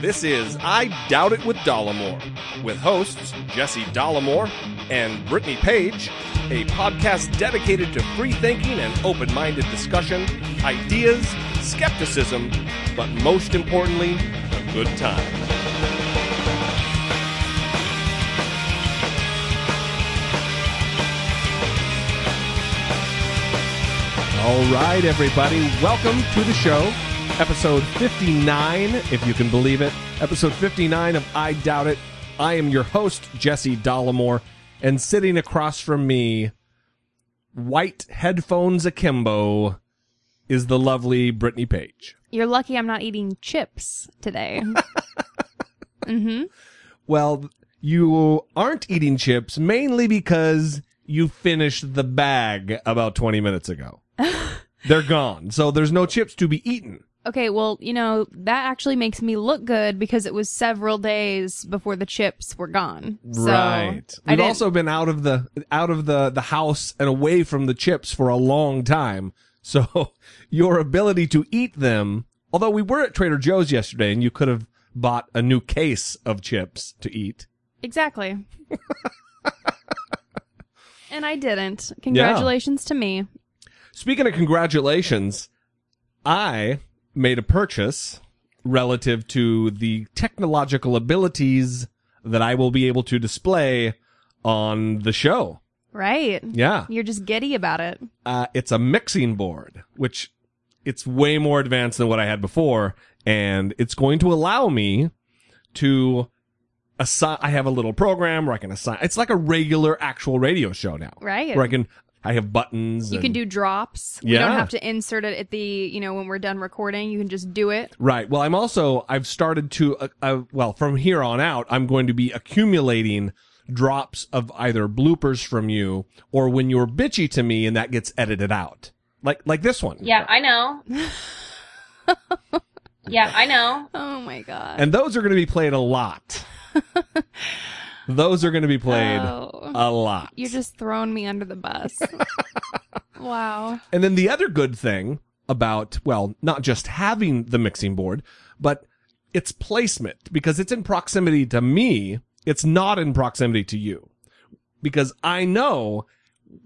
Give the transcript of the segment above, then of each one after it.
This is I Doubt It with Dollamore, with hosts Jesse Dollamore and Brittany Page, a podcast dedicated to free thinking and open minded discussion, ideas, skepticism, but most importantly, a good time. All right, everybody, welcome to the show. Episode 59, if you can believe it. Episode 59 of I Doubt It. I am your host, Jesse Dollamore, and sitting across from me, white headphones akimbo, is the lovely Brittany Page. You're lucky I'm not eating chips today. mm-hmm. Well, you aren't eating chips mainly because you finished the bag about 20 minutes ago. They're gone, so there's no chips to be eaten. Okay, well, you know, that actually makes me look good because it was several days before the chips were gone. So right. We've also been out of the out of the the house and away from the chips for a long time. So your ability to eat them, although we were at Trader Joe's yesterday and you could have bought a new case of chips to eat. Exactly. and I didn't. Congratulations to me. Speaking of congratulations, I made a purchase relative to the technological abilities that I will be able to display on the show. Right. Yeah. You're just giddy about it. Uh, it's a mixing board, which it's way more advanced than what I had before. And it's going to allow me to assign, I have a little program where I can assign, it's like a regular actual radio show now. Right. Where I can, I have buttons. You can do drops. You Yeah. don't have to insert it at the, you know, when we're done recording. You can just do it. Right. Well, I'm also I've started to uh, uh, well from here on out I'm going to be accumulating drops of either bloopers from you or when you're bitchy to me and that gets edited out. Like like this one. Yeah, I know. yeah, I know. Oh my god. And those are going to be played a lot. those are going to be played Oh. a lot. You're just throwing me under the bus. wow. And then the other good thing about, well, not just having the mixing board, but its placement, because it's in proximity to me, it's not in proximity to you. Because I know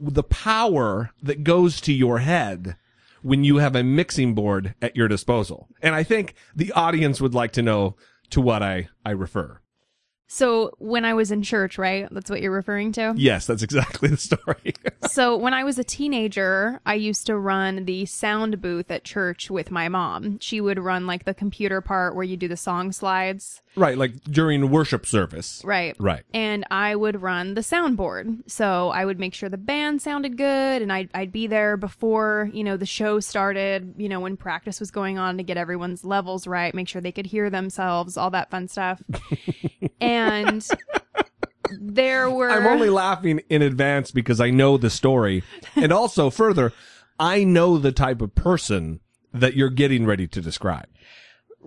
the power that goes to your head when you have a mixing board at your disposal. And I think the audience would like to know to what I, I refer. So when I was in church, right? That's what you're referring to? Yes, that's exactly the story. So when I was a teenager, I used to run the sound booth at church with my mom. She would run like the computer part where you do the song slides. Right, like during worship service. Right. Right. And I would run the soundboard. So I would make sure the band sounded good and I'd, I'd be there before, you know, the show started, you know, when practice was going on to get everyone's levels right, make sure they could hear themselves, all that fun stuff. and there were I'm only laughing in advance because I know the story. And also further, I know the type of person that you're getting ready to describe.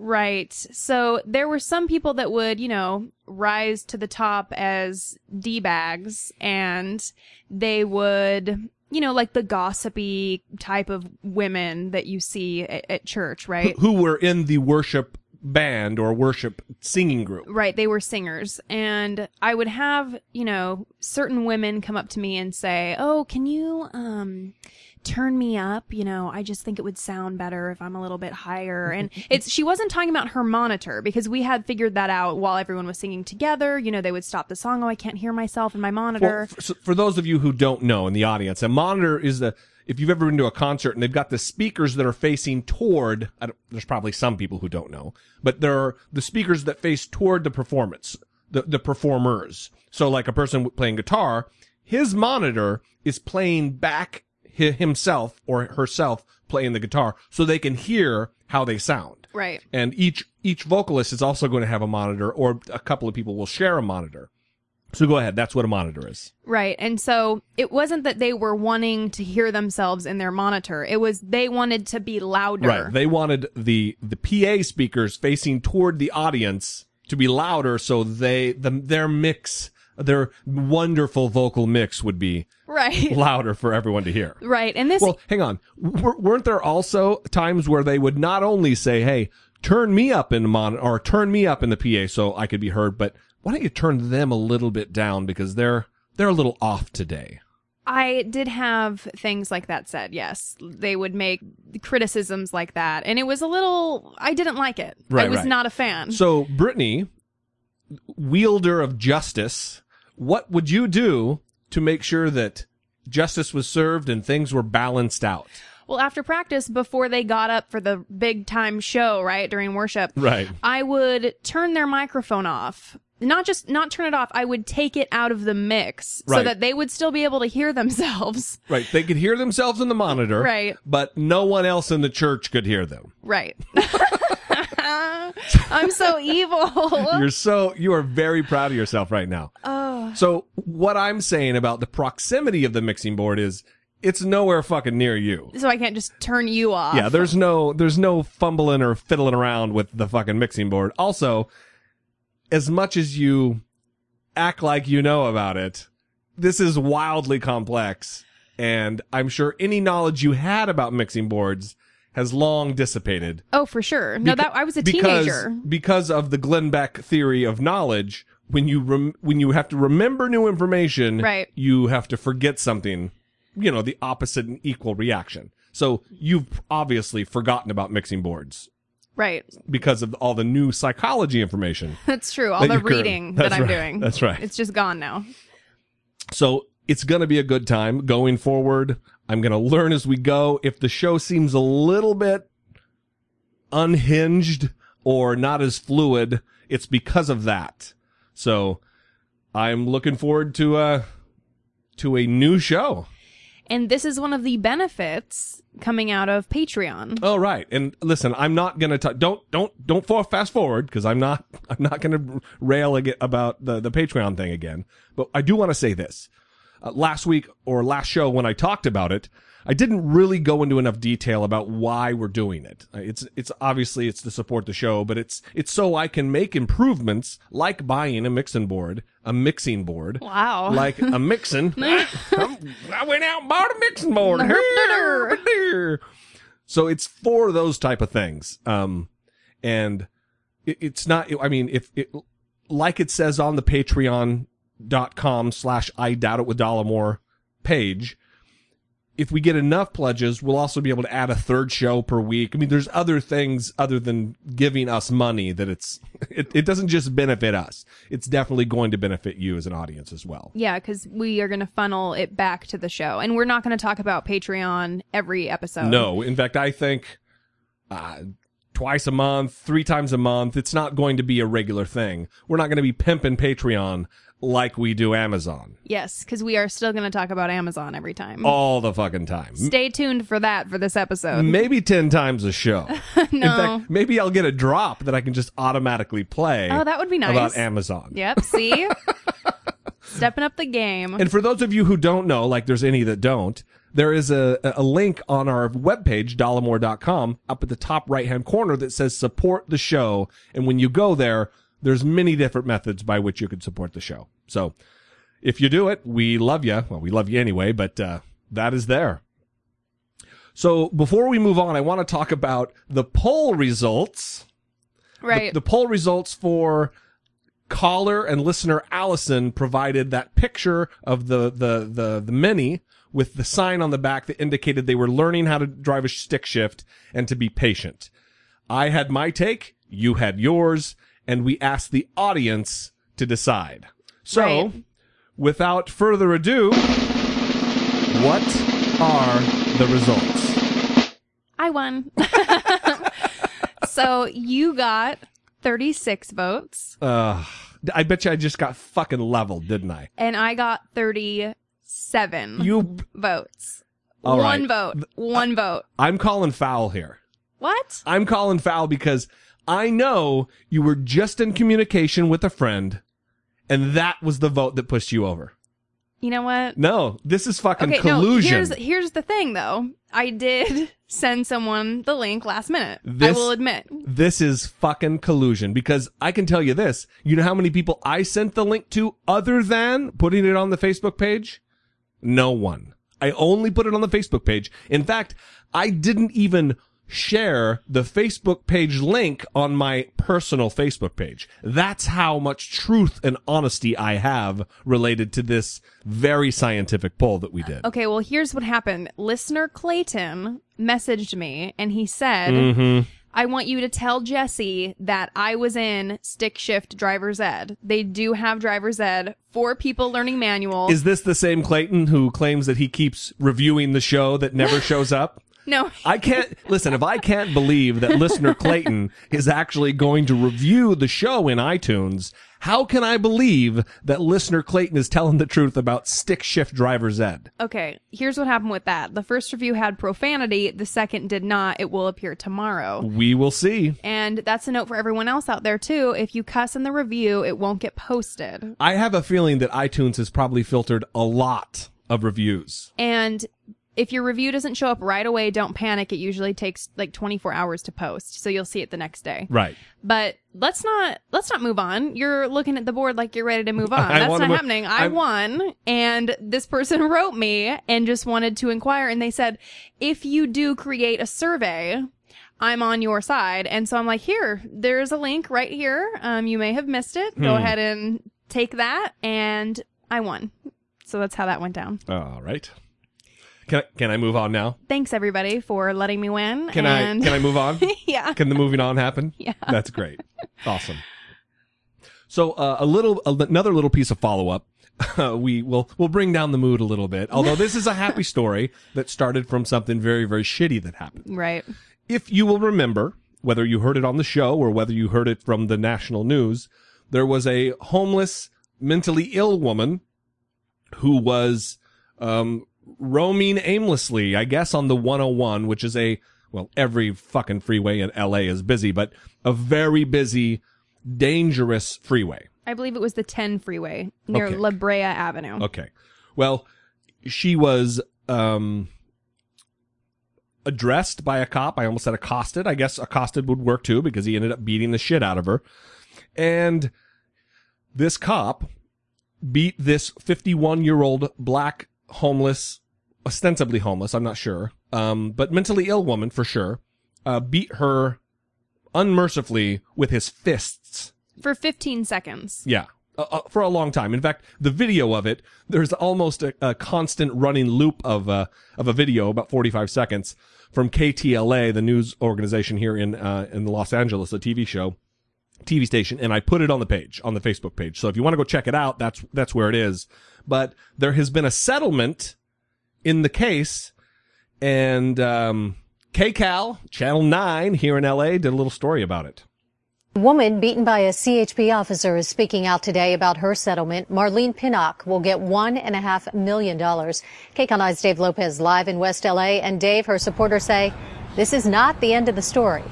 Right. So there were some people that would, you know, rise to the top as D bags and they would, you know, like the gossipy type of women that you see at, at church, right? Who were in the worship band or worship singing group. Right, they were singers. And I would have, you know, certain women come up to me and say, "Oh, can you um turn me up? You know, I just think it would sound better if I'm a little bit higher." And it's she wasn't talking about her monitor because we had figured that out while everyone was singing together. You know, they would stop the song, "Oh, I can't hear myself in my monitor." Well, for, for those of you who don't know in the audience, a monitor is the if you've ever been to a concert and they've got the speakers that are facing toward, I don't, there's probably some people who don't know, but there are the speakers that face toward the performance, the, the performers. So like a person playing guitar, his monitor is playing back himself or herself playing the guitar so they can hear how they sound. right. And each, each vocalist is also going to have a monitor or a couple of people will share a monitor. So go ahead. That's what a monitor is. Right. And so it wasn't that they were wanting to hear themselves in their monitor. It was they wanted to be louder. Right. They wanted the the PA speakers facing toward the audience to be louder so they the their mix their wonderful vocal mix would be Right. louder for everyone to hear. Right. And this Well, hang on. W- weren't there also times where they would not only say, "Hey, turn me up in the mon or turn me up in the PA so I could be heard," but why don't you turn them a little bit down because they're they're a little off today. I did have things like that said. Yes, they would make criticisms like that, and it was a little. I didn't like it. Right, I was right. not a fan. So, Brittany, wielder of justice, what would you do to make sure that justice was served and things were balanced out? well, after practice, before they got up for the big time show, right during worship, Right. I would turn their microphone off. Not just not turn it off. I would take it out of the mix so that they would still be able to hear themselves. Right. They could hear themselves in the monitor. Right. But no one else in the church could hear them. Right. I'm so evil. You're so you are very proud of yourself right now. oh. So what I'm saying about the proximity of the mixing board is it's nowhere fucking near you. So I can't just turn you off. Yeah, there's no there's no fumbling or fiddling around with the fucking mixing board. Also, as much as you act like you know about it, this is wildly complex and I'm sure any knowledge you had about mixing boards has long dissipated. Oh, for sure. No, Beca- that I was a because, teenager. Because of the Glenn Beck theory of knowledge, when you rem- when you have to remember new information, Right. you have to forget something, you know, the opposite and equal reaction. So you've obviously forgotten about mixing boards Right. because of all the new psychology information. That's true. All that the reading that I'm right. doing. That's right. It's just gone now. So it's going to be a good time going forward. I'm going to learn as we go. If the show seems a little bit unhinged or not as fluid, it's because of that. So I'm looking forward to uh to a new show. And this is one of the benefits coming out of Patreon. Oh right. And listen, I'm not going to talk don't don't don't for fast forward because I'm not I'm not going to rail about the the Patreon thing again. But I do want to say this. Uh, last week or last show when I talked about it, I didn't really go into enough detail about why we're doing it. Uh, It's it's obviously it's to support the show, but it's it's so I can make improvements like buying a mixing board, a mixing board. Wow. Like a mixing. I went out and bought a mixing board. So it's for those type of things. Um, and it, it's not, I mean, if it, like it says on the patreon.com slash I doubt it with Dollamore page, if we get enough pledges, we'll also be able to add a third show per week. I mean, there's other things other than giving us money that it's, it, it doesn't just benefit us. It's definitely going to benefit you as an audience as well. yeah, because we are going to funnel it back to the show. And we're not going to talk about Patreon every episode. No, in fact, I think uh, twice a month, three times a month. It's not going to be a regular thing. We're not going to be pimping Patreon like we do Amazon Yes, because we are still going to talk about Amazon every time. all the fucking time. Stay tuned for that for this episode. Maybe 10 times a show. no. In fact, maybe I'll get a drop that I can just automatically play oh, that would be nice. about Amazon. Yep, see? Stepping up the game. And for those of you who don't know, like there's any that don't, there is a, a link on our webpage, dollamore.com, up at the top right hand corner that says support the show. And when you go there, there's many different methods by which you can support the show. So if you do it, we love you. Well, we love you anyway, but, uh, that is there. So before we move on, I want to talk about the poll results right. the poll results for caller and listener Allison provided that picture of the, the, the, the mini with the sign on the back that indicated they were learning how to drive a stick shift and to be patient. I had my take, you had yours, and we ask the audience to decide. So, Right. without further ado, what are the results? I won. so you got 36 votes, Uh, I bet you I just got fucking leveled, didn't I? and I got 37 You, votes. All One right. vote. One vote. I'm calling foul here. What? I'm calling foul because I know you were just in communication with a friend and that was the vote that pushed you over. You know what? No, this is fucking Okay, collusion. no. Here's here's the thing, though. I did send someone the link last minute. I This- will admit. This is fucking collusion because I can tell you this. You know how many people I sent the link to other than putting it on the Facebook page? No one. I only put it on the Facebook page. In fact, I didn't even share the Facebook page link on my personal Facebook page. That's how much truth and honesty I have related to this very scientific poll that we did. Okay, well, here's what happened. Listener Clayton messaged me and he said, Mm-hmm. I want you to tell Jesse that I was in Stick Shift Driver's Ed. They do have Driver's Ed for people learning manual. Is this the same Clayton who claims that he keeps reviewing the show that never shows up? No, I can't listen. If I can't believe that listener Clayton is actually going to review the show in iTunes, how can I believe that listener Clayton is telling the truth about stick shift driver's ed? Okay, here's what happened with that. The first review had profanity, the second did not. It will appear tomorrow. We will see. And that's a note for everyone else out there too. If you cuss in the review, it won't get posted. I have a feeling that iTunes has probably filtered a lot of reviews. And if your review doesn't show up right away, don't panic. It usually takes like 24 hours to post, so you'll see it the next day. Right. But let's not let's not move on. You're looking at the board like you're ready to move on. I That's not happening. I I'm- won, and this person wrote me and just wanted to inquire, and they said if you do create a survey. I'm on your side. And so I'm like, here, there's a link right here. Um, you may have missed it. Go Hmm. ahead and take that. And I won. So that's how that went down. All right. Can I, can I move on now? Thanks everybody for letting me win. Can and I can I move on? yeah. Can the moving on happen? Yeah. That's great. Awesome. So uh, a little another little piece of follow up. Uh, we will we'll bring down the mood a little bit. Although this is a happy story that started from something very very shitty that happened. Right. If you will remember, whether you heard it on the show or whether you heard it from the national news, there was a homeless, mentally ill woman who was um, roaming aimlessly, I guess, on the 101, which is a, well, every fucking freeway in LA is busy, but a very busy, dangerous freeway. I believe it was the 10 freeway near Okay. La Brea Avenue. Okay. Well, she was um addressed by a cop. I almost said accosted. I guess accosted would work too because he ended up beating the shit out of her. And this cop beat this 51-year-old black homeless ostensibly homeless, I'm not sure. Um but mentally ill woman for sure. Uh beat her unmercifully with his fists. For 15 seconds. Yeah. Uh, uh, for a long time. In fact, the video of it, there's almost a, a constant running loop of uh, of a video about 45 seconds from KTLA, the news organization here in uh, in Los Angeles, a TV show, TV station, and I put it on the page on the Facebook page. So if you want to go check it out, that's that's where it is. But there has been a settlement in the case, and um, KCAL Channel Nine here in LA did a little story about it. A woman beaten by a CHP officer is speaking out today about her settlement. Marlene Pinnock will get one and a half million dollars. KCAL9's Dave Lopez live in West LA. And Dave, her supporters say this is not the end of the story.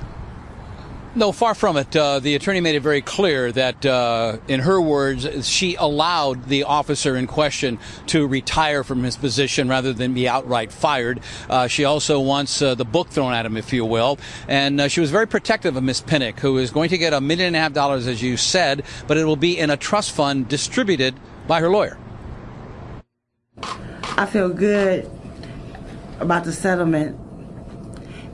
No, far from it. Uh, the attorney made it very clear that, uh, in her words, she allowed the officer in question to retire from his position rather than be outright fired. Uh, she also wants uh, the book thrown at him, if you will. And uh, she was very protective of Miss Pinnock, who is going to get a million and a half dollars, as you said, but it will be in a trust fund distributed by her lawyer. I feel good about the settlement,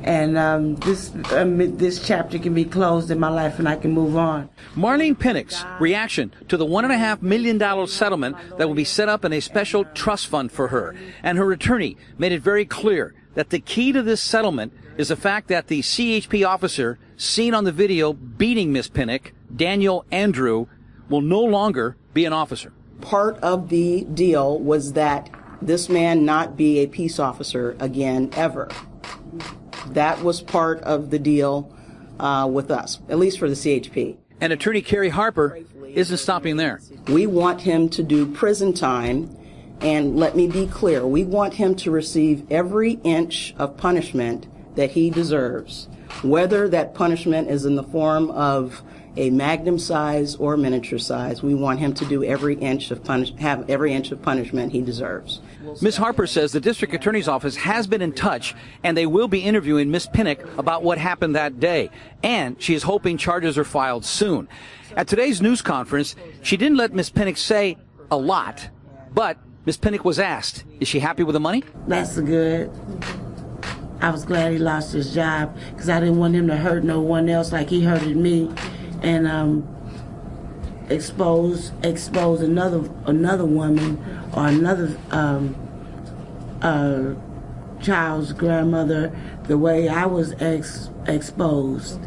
and um, this um, this chapter can be closed in my life, and I can move on. Marlene Pinnock's reaction to the $1.5 million settlement that will be set up in a special trust fund for her. And her attorney made it very clear that the key to this settlement is the fact that the CHP officer seen on the video beating Miss Pinnock, Daniel Andrew, will no longer be an officer. part of the deal was that this man not be a peace officer again ever. That was part of the deal uh, with us, at least for the CHP. And attorney Caree Harper isn't stopping there. We want him to do prison time, and let me be clear, we want him to receive every inch of punishment that he deserves, whether that punishment is in the form of a magnum size or miniature size. We want him to do every inch of punish, have every inch of punishment he deserves. Ms. Harper says the district attorney's office has been in touch and they will be interviewing Ms. Pinnock about what happened that day. And she is hoping charges are filed soon. At today's news conference, she didn't let Ms. Pinnock say a lot, but Ms. Pinnock was asked, is she happy with the money? That's good. I was glad he lost his job because I didn't want him to hurt no one else like he hurted me, and um, expose expose another another woman or another um, uh, child's grandmother the way I was ex- exposed.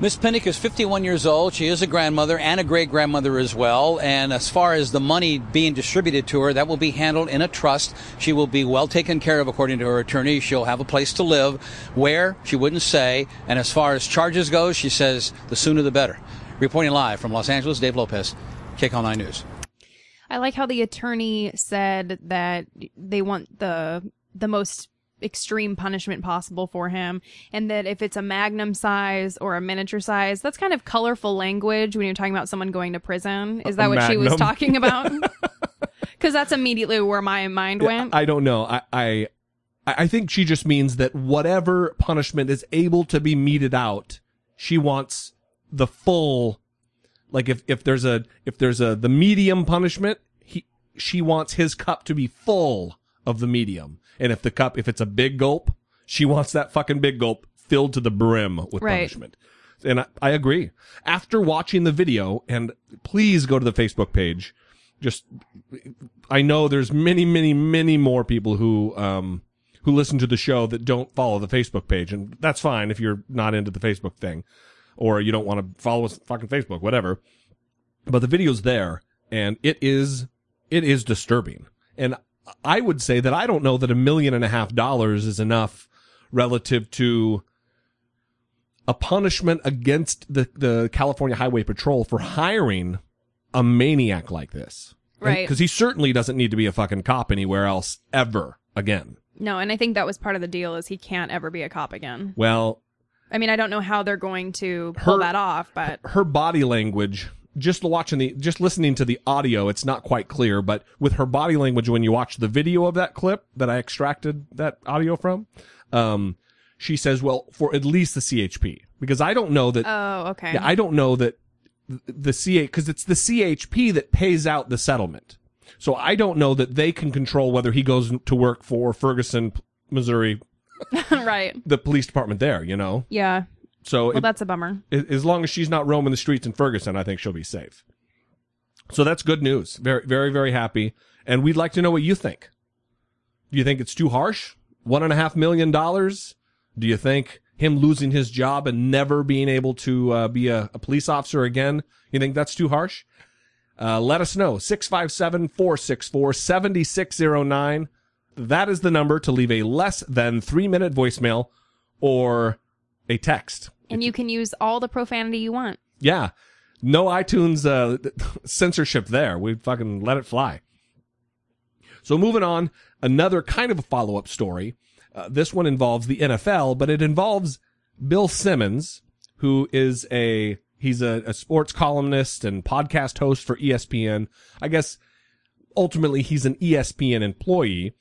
Miss Pinnock is 51 years old. She is a grandmother and a great grandmother as well. And as far as the money being distributed to her, that will be handled in a trust. She will be well taken care of, according to her attorney. She'll have a place to live. Where? She wouldn't say. And as far as charges go, she says the sooner the better. Reporting live from Los Angeles, Dave Lopez, KCAL 9 News. I like how the attorney said that they want the the most extreme punishment possible for him and that if it's a magnum size or a miniature size that's kind of colorful language when you're talking about someone going to prison is that A what she was talking about because that's immediately where my mind went I don't know. I, I I think she just means that whatever punishment is able to be meted out, she wants the full. Like if if there's a if there's a the medium punishment, he she wants his cup to be full of the medium, and if the cup if it's a big gulp, she wants that fucking big gulp filled to the brim with Right. punishment. And I, I agree. After watching the video, and please go to the Facebook page. Just I know there's many, many, many more people who um who listen to the show that don't follow the Facebook page, and that's fine if you're not into the Facebook thing, or you don't want to follow us fucking Facebook, whatever. But the video's there, and it is it is disturbing, and I would say that I don't know that a million and a half dollars is enough relative to a punishment against the the California Highway Patrol for hiring a maniac like this. Right. Because he certainly doesn't need to be a fucking cop anywhere else ever again. no and i think that was part of the deal is he can't ever be a cop again Well, i mean i don't know how they're going to pull Her- that off but her body language, just watching the, just listening to the audio, it's not quite clear, but with her body language, when you watch the video of that clip that I extracted that audio from, um, she says, well, for at least the CHP, because I don't know that, oh okay yeah, I don't know that the CH, because it's the CHP that pays out the settlement. So I don't know that they can control whether he goes to work for Ferguson, Missouri, right the police department there, you know? yeah So well it- that's a bummer a- as long as she's not roaming the streets in Ferguson, I think she'll be safe. So that's good news. Very, very, very happy. And we'd like to know what you think. Do you think it's too harsh? One and a half million dollars? Do you think him losing his job and never being able to uh, be a, a police officer again? You think that's too harsh? Uh, let us know. 657 464 7609. That is the number to leave a less than three minute voicemail or a text. and you can use all the profanity you want Yeah. No iTunes uh, censorship there. We fucking let it fly. So moving on, another kind of a follow up story. Uh, this one involves the NFL, but it involves Bill Simmons, who is a he's a, a sports columnist and podcast host for ESPN. I guess ultimately he's an ESPN employee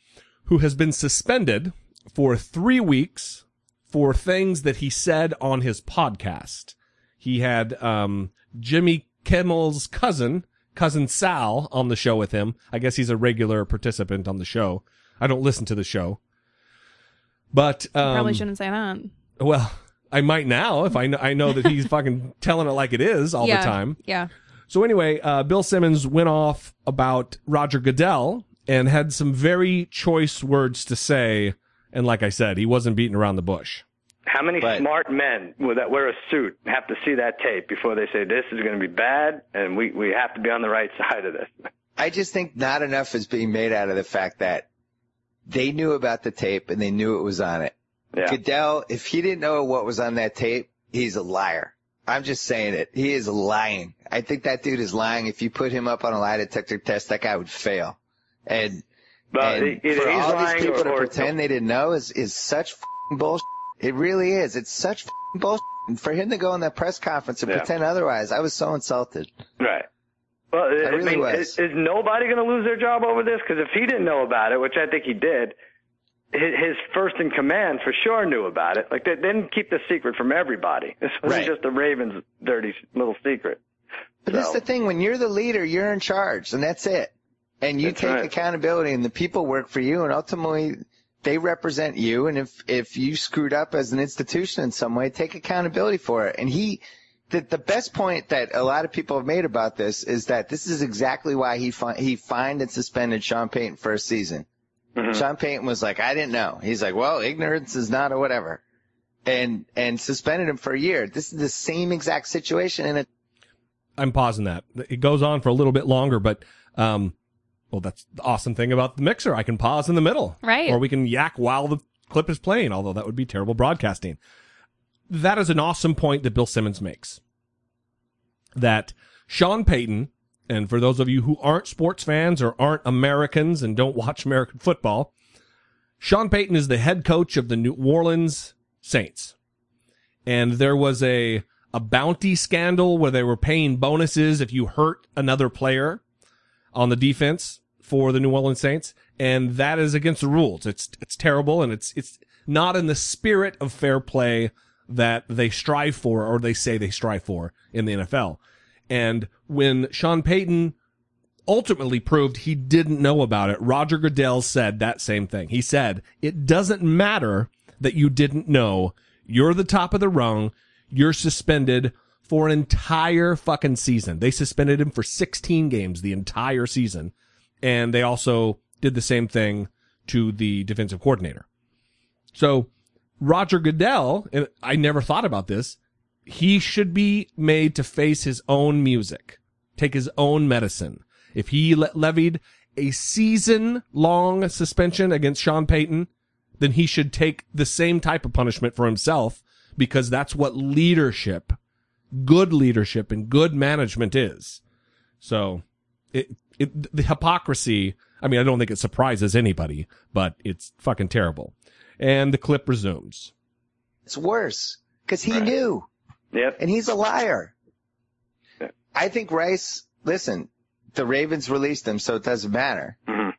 who has been suspended for three weeks for things that he said on his podcast. He had um, Jimmy Kimmel's cousin, cousin Sal, on the show with him. I guess he's a regular participant on the show. I don't listen to the show, but um, probably shouldn't say that well, I might now if I know, I know that he's fucking telling it like it is all yeah the time. yeah So anyway, uh, Bill Simmons went off about Roger Goodell and had some very choice words to say. And like I said, he wasn't beating around the bush. How many Right. smart men with that wear a suit have to see that tape before they say this is going to be bad and we, we have to be on the right side of this? I just think not enough is being made out of the fact that they knew about the tape and they knew it was on it. Yeah. Goodell, if he didn't know what was on that tape, he's a liar. I'm just saying it. He is lying. I think that dude is lying. If you put him up on a lie detector test, that guy would fail. And, Well, and for all these people or, to or pretend they didn't know is, is such f***ing bullshit. It really is. It's such bullshit. And for him to go in that press conference and Yeah. pretend otherwise, I was so insulted. Right. Well, I, really mean, was. is, is nobody going to lose their job over this? Because if he didn't know about it, which I think he did, his, his first in command for sure knew about it. Like they, didn't keep the secret from everybody. This wasn't Right. just the Ravens' dirty little secret. But this is the thing. When you're the leader, you're in charge, and that's it. And you That's take right. accountability, and the people work for you, and ultimately they represent you. And if if you screwed up as an institution in some way, take accountability for it. And he, the the best point that a lot of people have made about this is that this is exactly why he fi- he fined and suspended Sean Payton for a season. Mhm. Sean Payton was like, I didn't know. He's like, well, ignorance is not a whatever. And, and suspended him for a year. This is the same exact situation. And it, I'm pausing that. It goes on for a little bit longer, but um, well, that's the awesome thing about the mixer. I can pause in the middle, Right. Or we can yak while the clip is playing. Although that would be terrible broadcasting. That is an awesome point that Bill Simmons makes. That Sean Payton, and for those of you who aren't sports fans or aren't Americans and don't watch American football, Sean Payton is the head coach of the New Orleans Saints. And there was a a bounty scandal where they were paying bonuses if you hurt another player on the defense for the New Orleans Saints, and that is against the rules. It's it's terrible, and it's it's not in the spirit of fair play that they strive for or they say they strive for in the NFL. And when Sean Payton ultimately proved he didn't know about it, Roger Goodell said that same thing. He said, it doesn't matter that you didn't know. You're the top of the rung. You're suspended for an entire fucking season. They suspended him for 16 games the entire season. And they also did the same thing to the defensive coordinator. So Roger Goodell, and I never thought about this, he should be made to face his own music, take his own medicine. If he le- levied a season long suspension against Sean Payton, then he should take the same type of punishment for himself because that's what leadership, good leadership and good management is. So it, it, the hypocrisy, I mean, I don't think it surprises anybody, but it's fucking terrible. And the clip resumes. it's worse because he Right. knew. Yep. and he's a liar. Yeah. I think Rice, listen, the Ravens released him, so it doesn't matter. Mhm.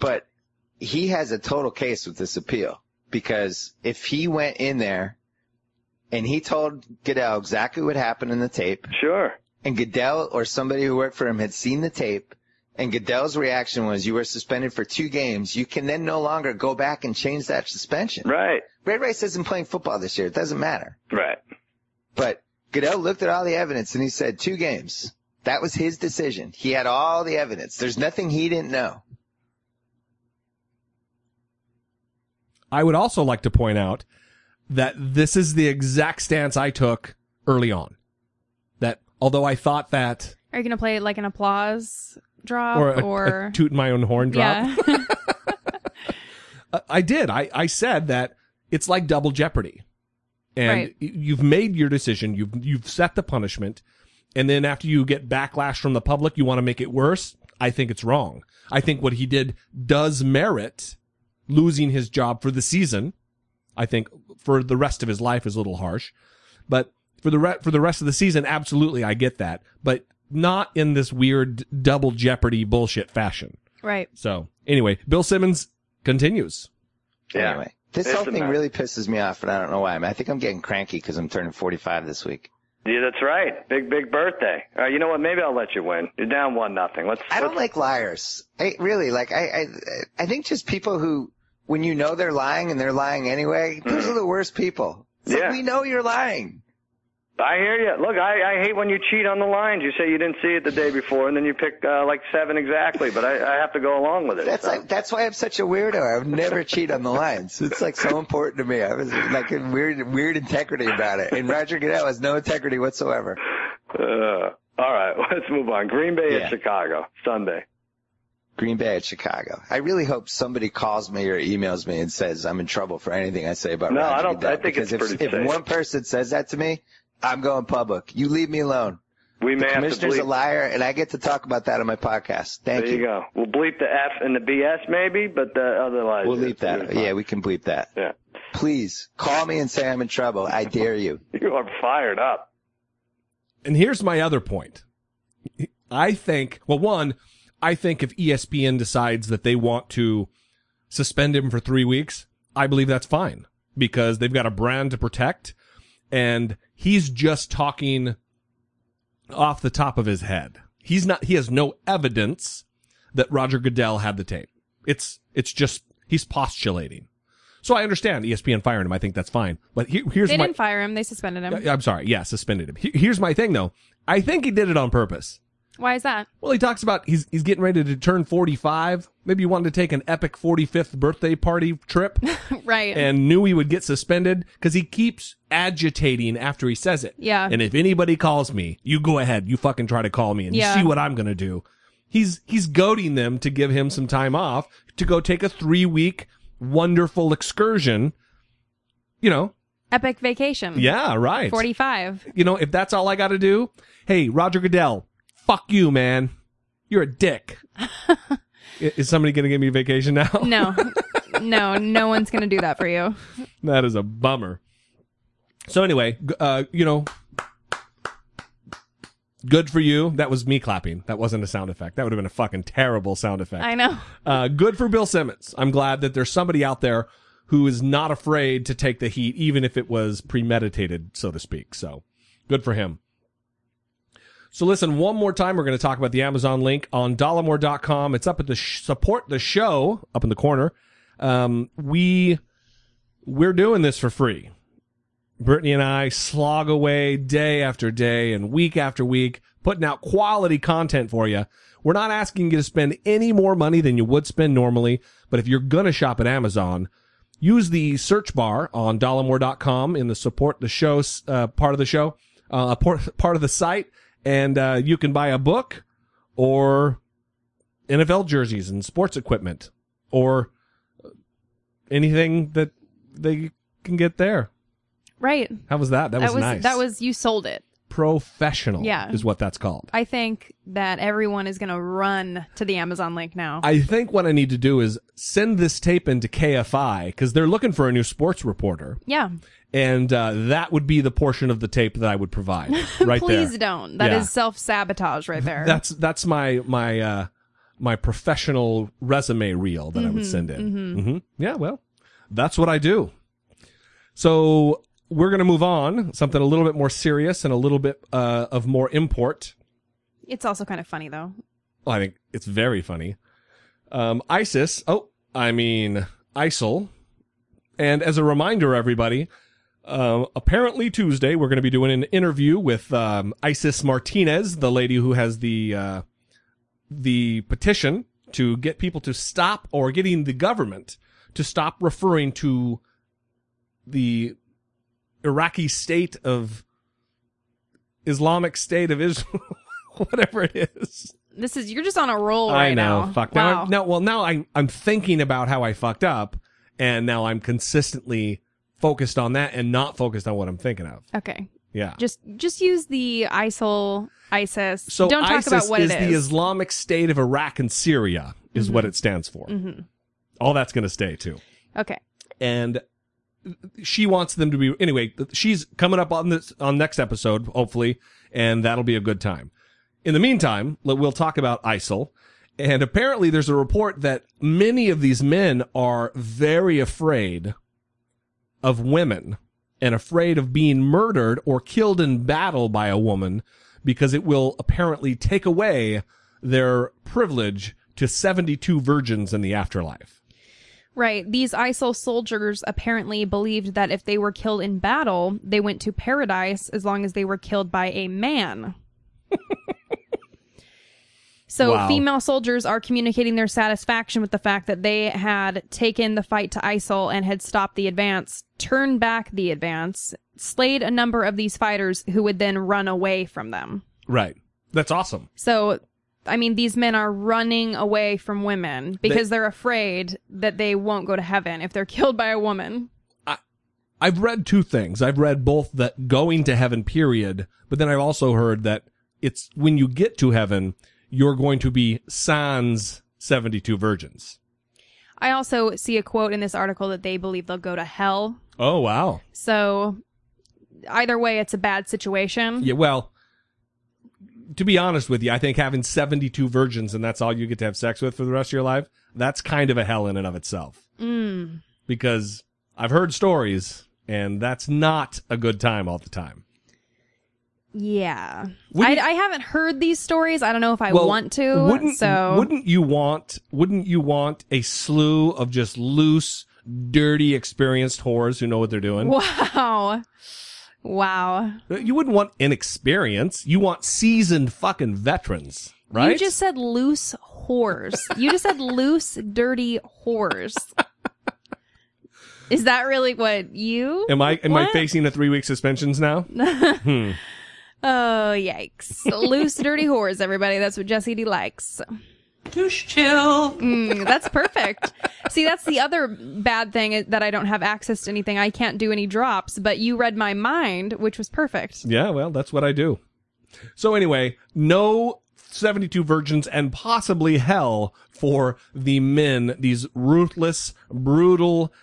But he has a total case with this appeal because if he went in there and he told Goodell exactly what happened in the tape, Sure. and Goodell or somebody who worked for him had seen the tape, and Goodell's reaction was, "You were suspended for two games. You can then no longer go back and change that suspension." Right. Ray Rice isn't playing football this year. It doesn't matter. Right. But Goodell looked at all the evidence and he said two games. That was his decision. He had all the evidence. There's nothing he didn't know. I would also like to point out that this is the exact stance I took early on. That although I thought that, Are you gonna play like an applause drop or or, a, a toot my own horn drop, yeah? I- uh, I did. I, I said that it's like double jeopardy. And Right. you've made your decision. You've, you've set the punishment. And then after you get backlash from the public, you want to make it worse. I think it's wrong. I think what he did does merit losing his job for the season. I think for the rest of his life is a little harsh, but for the re- for the rest of the season, absolutely, I get that, but not in this weird double jeopardy bullshit fashion. right. So anyway, Bill Simmons continues. Yeah. Anyway, this It's whole thing really pisses me off, and I don't know why. I, mean, I think I'm getting cranky because I'm turning 45 this week. Yeah, that's right. Big, big birthday. All right, you know what? Maybe I'll let you win. You're down one nothing. Let's. I don't let's- like liars. I really like. I I I think just people who, when you know they're lying and they're lying anyway, those are mm-hmm. the worst people. It's like, Yeah. we know you're lying. I hear you. Look, I, I hate when you cheat on the lines. You say you didn't see it the day before, and then you pick uh, like seven exactly. But I, I have to go along with it. That's so. like that's why I'm such a weirdo. I would never cheat on the lines. It's like so important to me. I was like a weird weird integrity about it. And Roger Goodell has no integrity whatsoever. Uh, all right, let's move on. Green Bay Yeah. at Chicago Sunday. Green Bay at Chicago. I really hope somebody calls me or emails me and says I'm in trouble for anything I say about No, Roger I don't- Goodell. I think because it's if, pretty if safe. one person says that to me, I'm going public. You leave me alone. We The may have to commissioner's bleep. a liar, and I get to talk about that on my podcast. Thank there you go. We'll bleep the F and the BS maybe, but the otherwise We'll bleep that. Yeah, we can bleep that. Yeah. Please call me and say I'm in trouble. I dare you. You are fired up. And here's my other point. I think, well, one, I think if ESPN decides that they want to suspend him for three weeks, I believe that's fine because they've got a brand to protect and he's just talking off the top of his head. He's not, he has no evidence that Roger Goodell had the tape. It's, it's just, he's postulating. So I understand ESPN firing him. I think that's fine. But he, here's They my, didn't fire him. They suspended him. I'm sorry. Yeah, suspended him. He- Here's my thing though. I think he did it on purpose. Why is that? Well, he talks about he's he's getting ready to turn 45. Maybe he wanted to take an epic 45th birthday party trip Right. and knew he would get suspended because he keeps agitating after he says it. Yeah. And if anybody calls me, you go ahead. You fucking try to call me and Yeah. you see what I'm going to do. He's he's goading them to give him some time off to go take a 3-week wonderful excursion. You know. Epic vacation. Yeah, right. 45. You know, if that's all I got to do, hey, Roger Goodell, fuck you, man. You're a dick. Is somebody going to give me a vacation now? No. no, no one's going to do that for you. that is a bummer. So anyway, uh, you know, good for you. That was me clapping. That wasn't a sound effect. That would have been a fucking terrible sound effect. I know. Uh, good for Bill Simmons. I'm glad that there's somebody out there who is not afraid to take the heat, even if it was premeditated, so to speak. So good for him. So listen, one more time, we're going to talk about the Amazon link on dollamore.com. It's up at the sh- support the show up in the corner. Um, we, we're doing this for free. Brittany and I slog away day after day and week after week, putting out quality content for you. We're not asking you to spend any more money than you would spend normally, but if you're gonna shop at Amazon, use the search bar on dollamore.com in the support the show uh, part of the show, uh, part of the site, and uh, you can buy a book or NFL jerseys and sports equipment or anything that they can get there. Right. How was that? That was, that was nice. that was you sold it. Professional. Yeah. is what that's called. I think that everyone is going to run to the Amazon link now. I think what I need to do is send this tape into KFI because they're looking for a new sports reporter, yeah. and uh, that would be the portion of the tape that I would provide right Please there. don't. That is Yeah. self-sabotage right there. That's that's my my uh, my professional resume reel that I would send in. hmm Yeah, well, that's what I do. So we're gonna move on something a little bit more serious and a little bit uh, of more import. it's also kind of funny though. Well, I think it's very funny. Um, ISIS. Oh, I mean ISIL. And as a reminder, everybody, um, apparently Tuesday we're going to be doing an interview with um, Isis Martinez, the lady who has the uh, the petition to get people to stop or getting the government to stop referring to the Iraqi state of Islamic State of Israel, whatever it is. This is you're just on a roll I right know. now. Fuck. Wow. Now, now, well, now I'm I'm thinking about how I fucked up, and now I'm consistently focused on that and not focused on what I'm thinking of. okay. Yeah. Just just use the ISIL ISIS. so don't talk ISIS about what is it the. Islamic State of Iraq and Syria, is what it stands for. Mm-hmm. All that's going to stay too. okay. and she wants them to be anyway she's coming up on this on next episode hopefully and that'll be a good time. In the meantime we'll talk about isil and apparently there's a report that many of these men are very afraid of women and afraid of being murdered or killed in battle by a woman because it will apparently take away their privilege to 72 virgins in the afterlife Right. These ISIL soldiers apparently believed that if they were killed in battle, they went to paradise as long as they were killed by a man. so Wow. female soldiers are communicating their satisfaction with the fact that they had taken the fight to ISIL and had stopped the advance, turned back the advance, slayed a number of these fighters who would then run away from them. right that's awesome So, I mean, these men are running away from women because they, are afraid that they won't go to heaven if they're killed by a woman. I've read two things. I've read both that going to heaven, period, but then I've also heard that it's when you get to heaven, you're going to be sans 72 virgins. I also see a quote in this article that they believe they'll go to hell. Oh wow. So either way, it's a bad situation. Yeah, well, to be honest with you, I think having 72 virgins and that's all you get to have sex with for the rest of your life, that's kind of a hell in and of itself. Mm. Because I've heard stories and that's not a good time all the time. Yeah. I, I haven't heard these stories. I don't know if I Well, want to. Wouldn't, so wouldn't you want, wouldn't you want a slew of just loose, dirty, experienced whores who know what they're doing? wow. Wow. You wouldn't want inexperience. You want seasoned fucking veterans, right? You just said loose whores. you just said loose, dirty whores. Is that really what you? Am I am I facing a three week suspensions now? Hmm. Oh, yikes. Loose, dirty whores, everybody. That's what Jesse D likes. Douche chill. Mm, that's perfect. See, that's the other bad thing is that I don't have access to anything. I can't do any drops, but you read my mind, which was perfect. Yeah, well, that's what I do. So anyway, no 72 virgins and possibly hell for the men, these ruthless, brutal,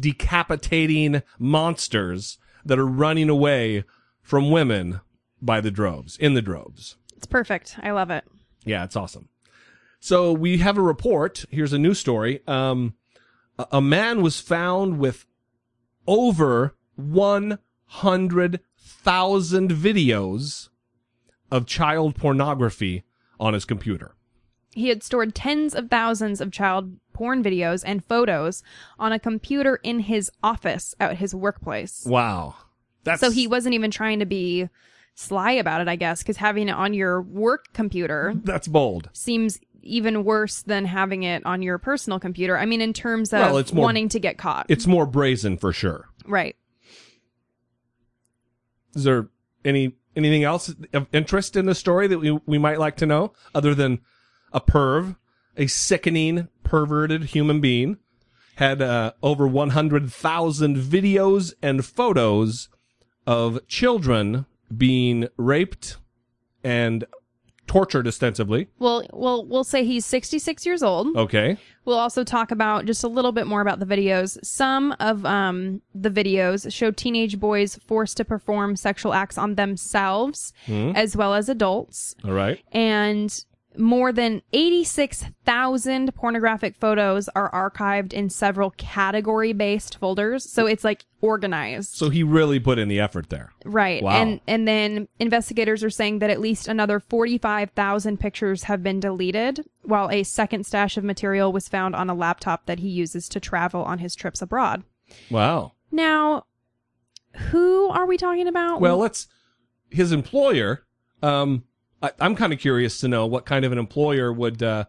decapitating monsters that are running away from women by the droves, in the droves. It's perfect. I love it. Yeah, it's awesome. So we have a report. Here's a news story. Um, a, man was found with over 100,000 videos of child pornography on his computer. He had stored tens of thousands of child porn videos and photos on a computer in his office at his workplace. Wow. That's So he wasn't even trying to be sly about it, I guess, because having it on your work computer that's bold. seems even worse than having it on your personal computer. I mean, in terms of Well, it's more- wanting to get caught. It's more brazen for sure. right. Is there any anything else of interest in the story that we we might like to know other than a perv, a sickening perverted human being had uh, over 100,000 videos and photos of children being raped and tortured ostensibly. Well, well, we'll say he's 66 years old. Okay. We'll also talk about just a little bit more about the videos. Some of um, the videos show teenage boys forced to perform sexual acts on themselves as well as adults. All right. And more than 86,000 pornographic photos are archived in several category based folders. So it's like organized. So he really put in the effort there. Right. Wow. And and then investigators are saying that at least another 45,000 pictures have been deleted, while a second stash of material was found on a laptop that he uses to travel on his trips abroad. Wow. Now, who are we talking about? Well, let's his employer. Um, I, I'm kind of curious to know what kind of an employer would uh,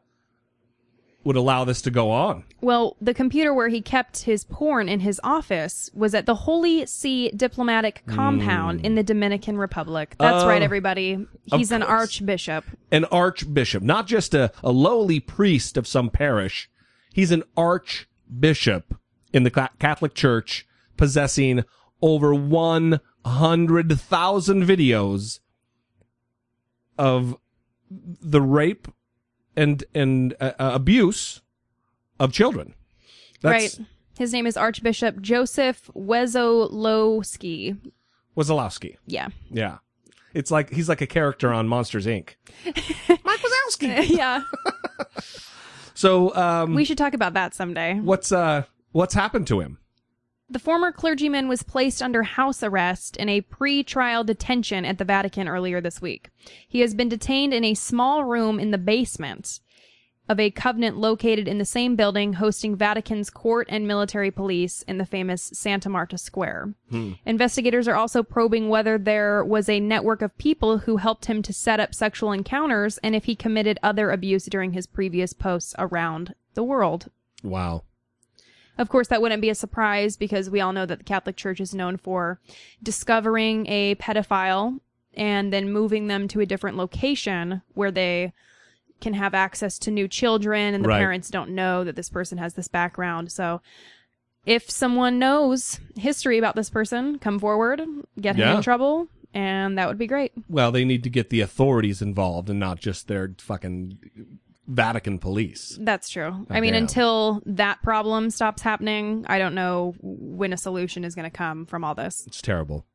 would allow this to go on. Well, the computer where he kept his porn in his office was at the Holy See Diplomatic Compound in the Dominican Republic. That's Hmm. Oh, right, everybody. He's an archbishop. An archbishop, not just a, a lowly priest of some parish. He's an archbishop in the Catholic Church, possessing over 100,000 videos of the rape and and uh, uh, abuse of children. That's right. His name is Archbishop Joseph Wesolowski. Wazalowski. Yeah. Yeah. It's like he's like a character on Monsters Inc. Mike Wazowski. yeah. So, um, We should talk about that someday. what's uh, what's happened to him? The former clergyman was placed under house arrest in a pre-trial detention at the Vatican earlier this week. He has been detained in a small room in the basement of a covenant located in the same building hosting Vatican's court and military police in the famous Santa Marta Square. Hmm. Investigators are also probing whether there was a network of people who helped him to set up sexual encounters and if he committed other abuse during his previous posts around the world. Wow. Of course, that wouldn't be a surprise because we all know that the Catholic Church is known for discovering a pedophile and then moving them to a different location where they can have access to new children and the Right. parents don't know that this person has this background. So if someone knows history about this person, come forward, get him in trouble, and that would be great. Well, they need to get the authorities involved and not just their fucking Vatican police. That's true. I mean, damn. until that problem stops happening, I don't know when a solution is going to come from all this. It's terrible.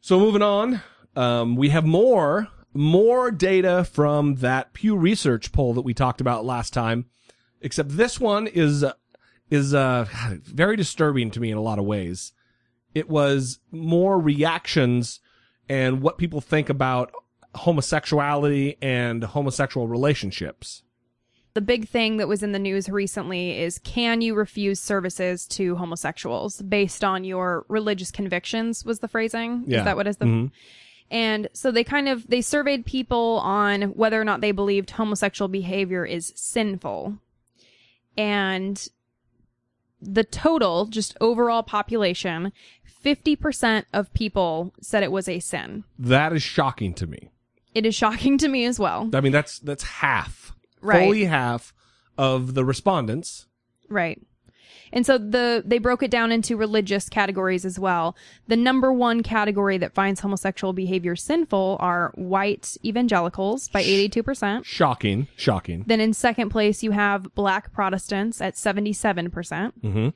So moving on, um, we have more more data from that Pew Research poll that we talked about last time. Except this one is is uh, very disturbing to me in a lot of ways. It was more reactions and what people think about homosexuality and homosexual relationships. The big thing that was in the news recently is can you refuse services to homosexuals based on your religious convictions was the phrasing. Yeah. Is that what is the Mhm. And so they kind of they surveyed people on whether or not they believed homosexual behavior is sinful. And the total, just overall population, 50% of people said it was a sin. That is shocking to me. It is shocking to me as well. I mean, that's that's half, Right. fully half of the respondents. Right. And so the they broke it down into religious categories as well. The number one category that finds homosexual behavior sinful are white evangelicals by 82%. Shocking, shocking. Then in second place you have black Protestants at 77%. Mm-hmm.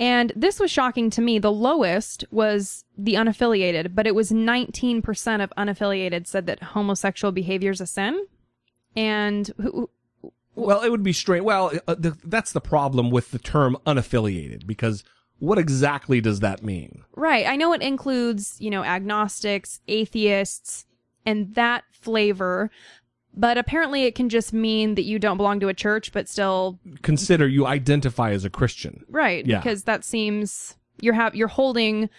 And this was shocking to me. The lowest was the unaffiliated, but it was 19% of unaffiliated said that homosexual behavior is a sin. And who, Well, it would be strange. Well, uh, the, that's the problem with the term unaffiliated because what exactly does that mean? Right. I know it includes, you know, agnostics, atheists, and that flavor, but apparently it can just mean that you don't belong to a church, but still, Consider you identify as a Christian. right. Yeah. Because that seems, you're ha- you're holding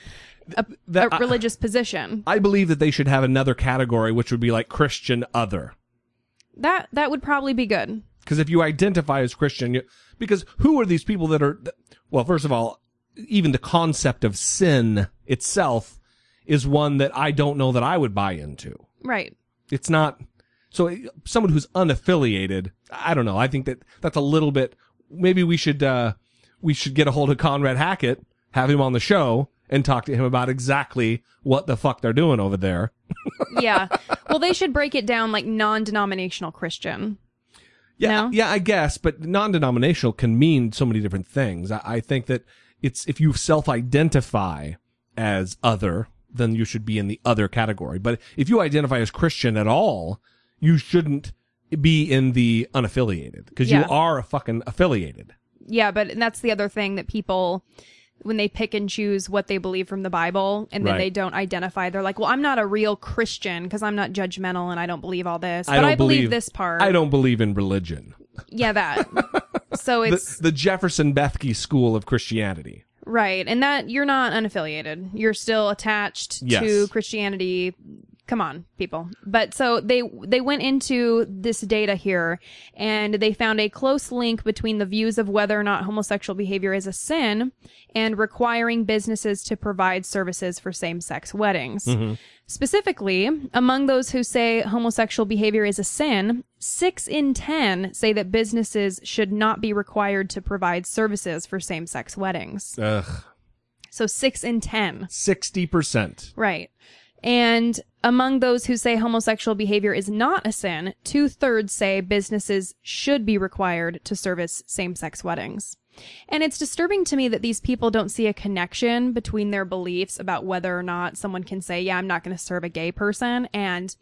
a, That- a I- religious position. I believe that they should have another category, which would be like Christian other. That, that would probably be good. Because if you identify as Christian, you, because who are these people that are, well, first of all, even the concept of sin itself is one that I don't know that I would buy into. Right. It's not, so someone who's unaffiliated, I don't know. I think that that's a little bit, maybe we should, uh, we should get a hold of Conrad Hackett, have him on the show and talk to him about exactly what the fuck they're doing over there. Yeah. well, they should break it down like non denominational Christian. Yeah, No? yeah, I guess, but non-denominational can mean so many different things. I, I think that it's if you self-identify as other, then you should be in the other category. But if you identify as Christian at all, you shouldn't be in the unaffiliated because Yeah. you are a fucking affiliated. Yeah, but that's the other thing that people, when they pick and choose what they believe from the Bible and then Right. they don't identify, they're like, well, I'm not a real Christian because I'm not judgmental and I don't believe all this. But I don't I believe, this part. I don't believe in religion. Yeah, that. so The, it's the Jefferson Bethke school of Christianity. right. And that you're not unaffiliated. You're still attached Yes. to Christianity. Come on, people. But so they they went into this data here and they found a close link between the views of whether or not homosexual behavior is a sin and requiring businesses to provide services for same-sex weddings. Mm-hmm. Specifically, among those who say homosexual behavior is a sin, 6 in 10 say that businesses should not be required to provide services for same-sex weddings. Ugh, So 6 in 10. sixty percent. Right. And among those who say homosexual behavior is not a sin, two thirds say businesses should be required to service same sex weddings. And it's disturbing to me that these people don't see a connection between their beliefs about whether or not someone can say, yeah, I'm not going to serve a gay person, and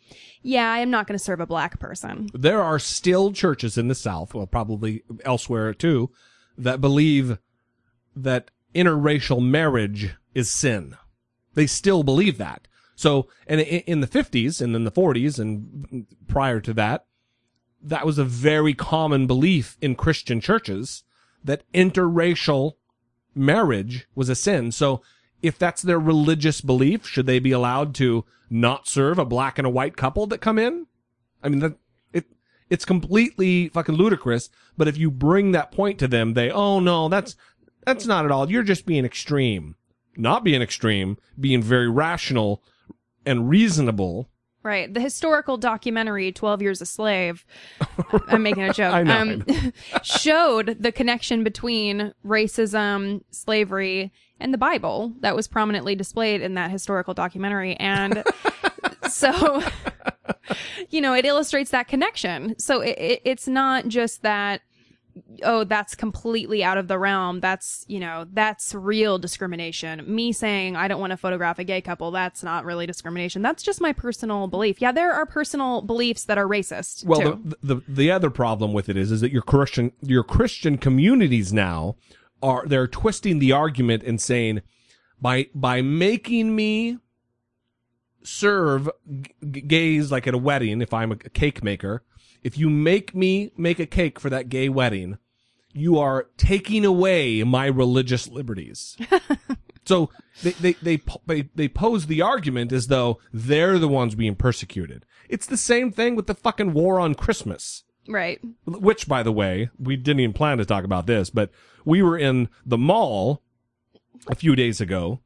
yeah, I'm not going to serve a black person. there are still churches in the South, well, probably elsewhere too, that believe that interracial marriage is sin. They still believe that. So, and in the 50s and in the 40s and prior to that, that was a very common belief in Christian churches that interracial marriage was a sin. So, if that's their religious belief, should they be allowed to not serve a black and a white couple that come in? I mean, that it it's completely fucking ludicrous. But if you bring that point to them, they oh no, that's that's not at all. You're just being extreme, not being extreme, being very rational and reasonable. Right. The historical documentary 12 Years a Slave, I'm making a joke, I know, um, showed the connection between racism, slavery, and the Bible that was prominently displayed in that historical documentary. And so, you know, it illustrates that connection. So it, it, it's not just that, oh, that's completely out of the realm. That's, you know, that's real discrimination. Me saying I don't want to photograph a gay couple, that's not really discrimination. That's just my personal belief. Yeah, there are personal beliefs that are racist. Well, too. the, the the other problem with it is is that your Christian your Christian communities now are they're twisting the argument and saying by by making me serve g- gays like at a wedding if I'm a cake maker if you make me make a cake for that gay wedding you are taking away my religious liberties so they, they, they, they, they pose the argument as though they're the ones being persecuted. It's the same thing with the fucking war on Christmas. right. Which, by the way, we didn't even plan to talk about this, but we were in the mall a few days ago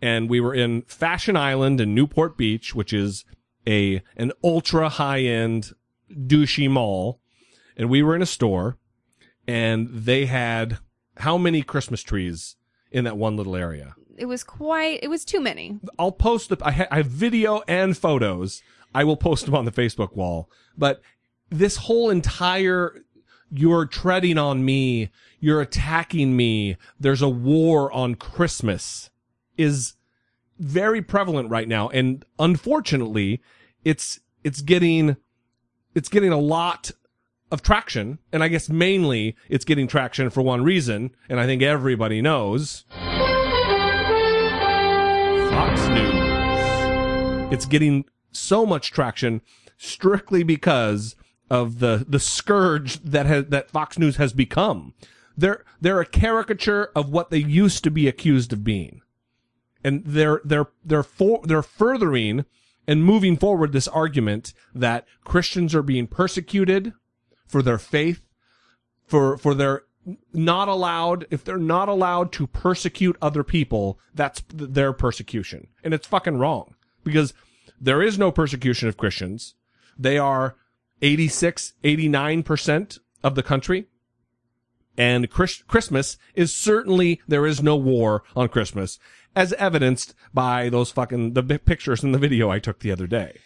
and we were in Fashion Island in Newport Beach, which is a, an ultra high end douchey mall. And we were in a store and they had how many Christmas trees in that one little area? It was quite, it was too many. I'll post the, I, ha- I have video and photos. I will post them on the Facebook wall. But this whole entire, you're treading on me, you're attacking me, there's a war on Christmas is very prevalent right now. And unfortunately, it's, it's getting, it's getting a lot of traction. And I guess mainly it's getting traction for one reason. And I think everybody knows. Fox News. It's getting so much traction strictly because of the the scourge that has that Fox News has become. They're they're a caricature of what they used to be accused of being. And they're they're they're for, they're furthering and moving forward this argument that Christians are being persecuted for their faith, for for their not allowed if they're not allowed to persecute other people that's their persecution. And it's fucking wrong because there is no persecution of christians. They are 86 89% of the country. And Chris- christmas is certainly there is no war on christmas as evidenced by those fucking the pictures in the video i took the other day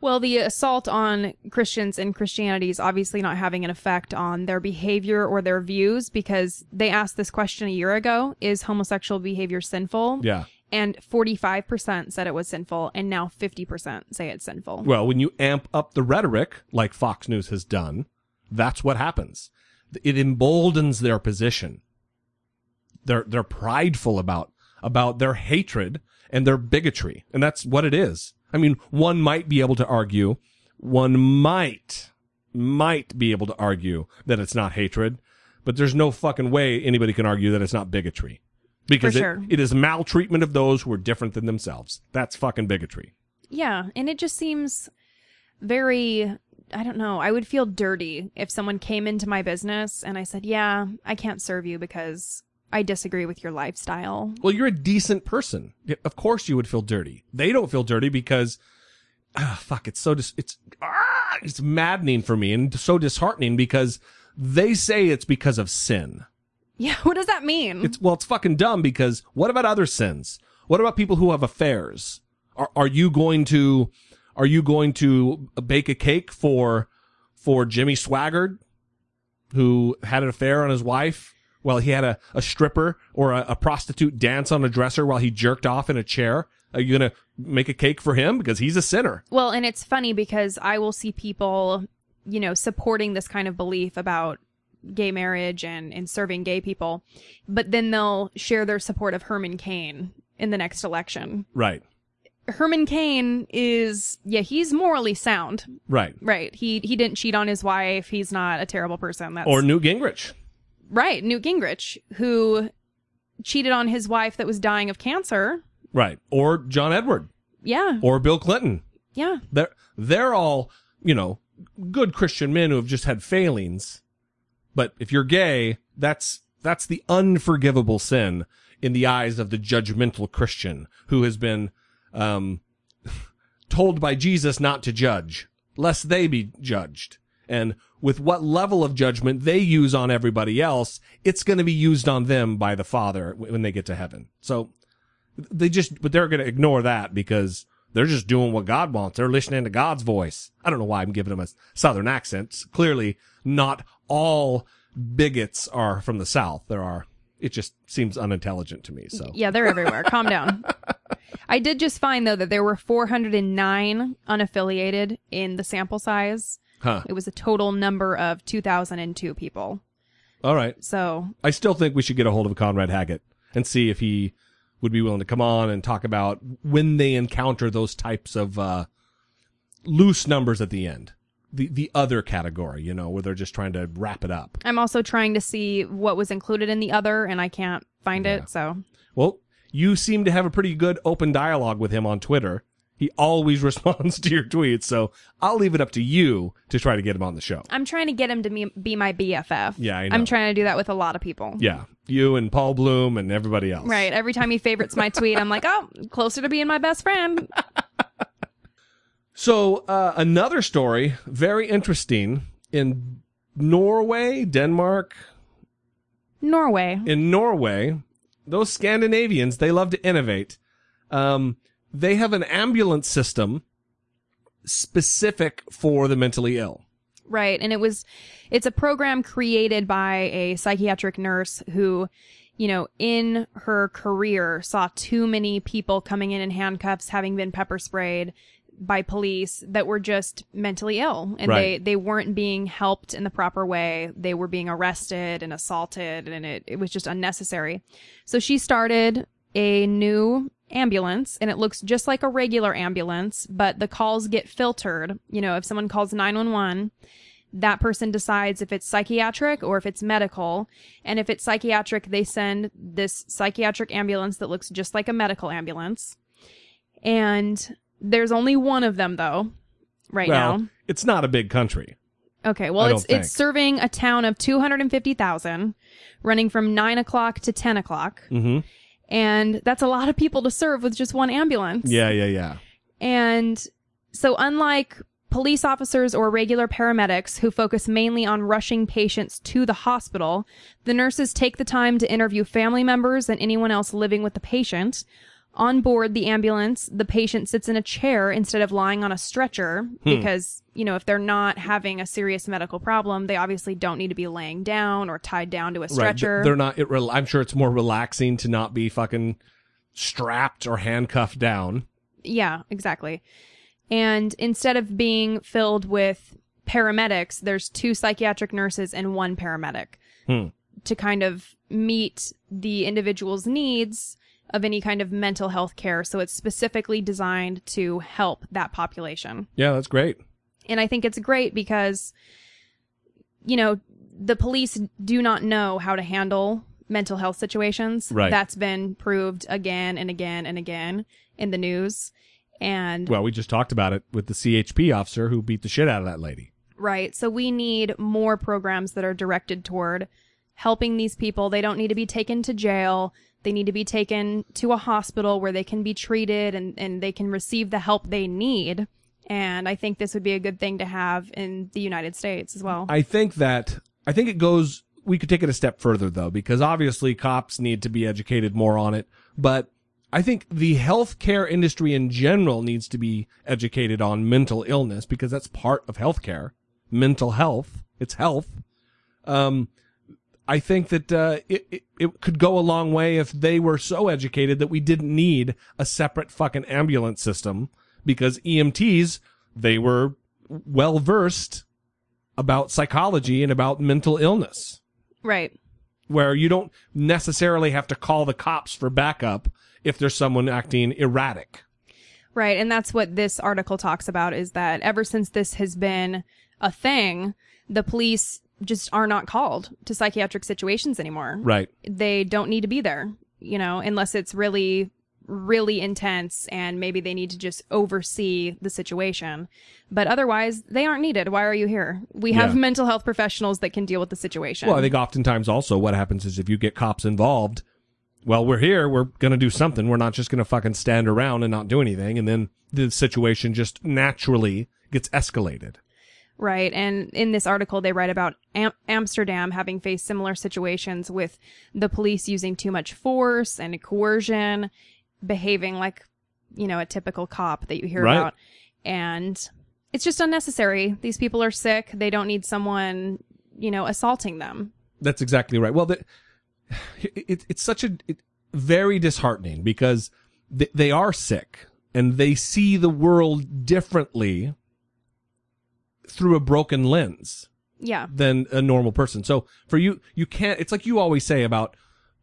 Well, the assault on Christians and Christianity is obviously not having an effect on their behavior or their views because they asked this question a year ago Is homosexual behavior sinful? yeah And 45% said it was sinful, and now 50% say it's sinful. Well, when you amp up the rhetoric, like Fox News has done, that's what happens. It emboldens their position. They're they're prideful about about their hatred and their bigotry, and that's what it is. I mean, one might be able to argue, one might might be able to argue that it's not hatred, but there's no fucking way anybody can argue that it's not bigotry. Because For it- it is maltreatment of those who are different than themselves. That's fucking bigotry. Yeah, and it just seems very I don't know. I would feel dirty if someone came into my business and I said, "Yeah, I can't serve you because I disagree with your lifestyle." Well, you're a decent person. Of course you would feel dirty. They don't feel dirty because, ah, fuck, it's so, dis- it's, ah, it's maddening for me and so disheartening because they say it's because of sin. Yeah, what does that mean? It's, well, it's fucking dumb because what about other sins? What about people who have affairs? Are, are you going to, are you going to bake a cake for, for Jimmy Swaggart, who had an affair on his wife? Well, he had a, a stripper or a, a prostitute dance on a dresser while he jerked off in a chair. Are you going to make a cake for him? Because he's a sinner. Well, and it's funny because I will see people, you know, supporting this kind of belief about gay marriage and, and serving gay people, but then they'll share their support of Herman Cain in the next election. Right. Herman Cain is, yeah, he's morally sound. Right. Right. He he didn't cheat on his wife. He's not a terrible person. That's Or Newt Gingrich. Right. Newt Gingrich, who cheated on his wife that was dying of cancer. Right. Or John Edward. Yeah. Or Bill Clinton. Yeah. They're, they're all, you know, good Christian men who have just had failings. But if you're gay, that's, that's the unforgivable sin in the eyes of the judgmental Christian who has been, um, told by Jesus not to judge, lest they be judged. And with what level of judgment they use on everybody else, it's going to be used on them by the Father when they get to heaven. So they just, but they're going to ignore that because they're just doing what God wants. They're listening to God's voice. I don't know why I'm giving them a southern accent. Clearly, not all bigots are from the South. There are. It just seems unintelligent to me. So Yeah, they're everywhere. Calm down. I did just find though that there were 409 unaffiliated in the sample size. Huh. It was a total number of 2002 people. All right. So, I still think we should get a hold of Conrad Hackett and see if he would be willing to come on and talk about when they encounter those types of uh, loose numbers at the end. The the other category, you know, where they're just trying to wrap it up. I'm also trying to see what was included in the other and I can't find Yeah. it. So, Well, you seem to have a pretty good open dialogue with him on Twitter. He always responds to your tweets, so I'll leave it up to you to try to get him on the show. I'm trying to get him to be, be my BFF. Yeah, I know. I'm trying to do that with a lot of people. Yeah, you and Paul Bloom and everybody else. Right. Every time he favorites my tweet, I'm like, oh, closer to being my best friend. So uh, another story, very interesting, in Norway, Denmark, Norway. in Norway, those Scandinavians, they love to innovate. Um, they have an ambulance system specific for the mentally ill. Right. And it was, it's a program created by a psychiatric nurse who, you know, in her career saw too many people coming in in handcuffs, having been pepper sprayed by police that were just mentally ill and they, they weren't being helped in the proper way. They were being arrested and assaulted and it, it was just unnecessary. So she started a new ambulance and it looks just like a regular ambulance, but the calls get filtered. You know, if someone calls 911, that person decides if it's psychiatric or if it's medical. And if it's psychiatric, they send this psychiatric ambulance that looks just like a medical ambulance. And there's only one of them though, right well, now. it's not a big country. Okay, well, it's think. it's serving a town of two hundred and fifty thousand, running from nine o'clock to ten o'clock, Mm-hmm. And that's a lot of people to serve with just one ambulance. Yeah, yeah, yeah. And so, unlike police officers or regular paramedics who focus mainly on rushing patients to the hospital, the nurses take the time to interview family members and anyone else living with the patient. On board the ambulance, the patient sits in a chair instead of lying on a stretcher because, you know, if they're not having a serious medical problem, they obviously don't need to be laying down or tied down to a Right. stretcher. They're not. It, I'm sure it's more relaxing to not be fucking strapped or handcuffed down. Yeah, exactly. And instead of being filled with paramedics, there's two psychiatric nurses and one paramedic Hmm. to kind of meet the individual's needs of any kind of mental health care. So it's specifically designed to help that population. Yeah, that's great. And I think it's great because, you know, the police do not know how to handle mental health situations. Right. That's been proved again and again and again in the news. And Well, we just talked about it with the CHP officer who beat the shit out of that lady. right. So we need more programs that are directed toward helping these people. They don't need to be taken to jail. They need to be taken to a hospital where they can be treated and, and they can receive the help they need. And I think this would be a good thing to have in the United States as well. I think that I think it goes. We could take it a step further though, because obviously cops need to be educated more on it. But I think the healthcare industry in general needs to be educated on mental illness because that's part of healthcare. Mental health, it's health. Um, I think that uh, it, it it could go a long way if they were so educated that we didn't need a separate fucking ambulance system because EMTs they were well versed about psychology and about mental illness right. where you don't necessarily have to call the cops for backup if there's someone acting erratic. Right. And that's what this article talks about is that ever since this has been a thing, the police just are not called to psychiatric situations anymore. Right. They don't need to be there, you know, unless it's really, really intense and maybe they need to just oversee the situation. But otherwise, they aren't needed. Why are you here? We have Yeah. mental health professionals that can deal with the situation. Well, I think oftentimes also what happens is if you get cops involved, well, we're here, we're going to do something. We're not just going to fucking stand around and not do anything. And then the situation just naturally gets escalated. Right. And in this article, they write about Am- Amsterdam having faced similar situations with the police using too much force and coercion, behaving like you know, a typical cop that you hear Right. about. And it's just unnecessary. These people are sick. They don't need someone, you know, assaulting them. That's exactly right. Well, the, it, it's such a it, very disheartening because they, they are sick and they see the world differently through a broken lens Yeah. than a normal person. So for you, you can't. It's like you always say about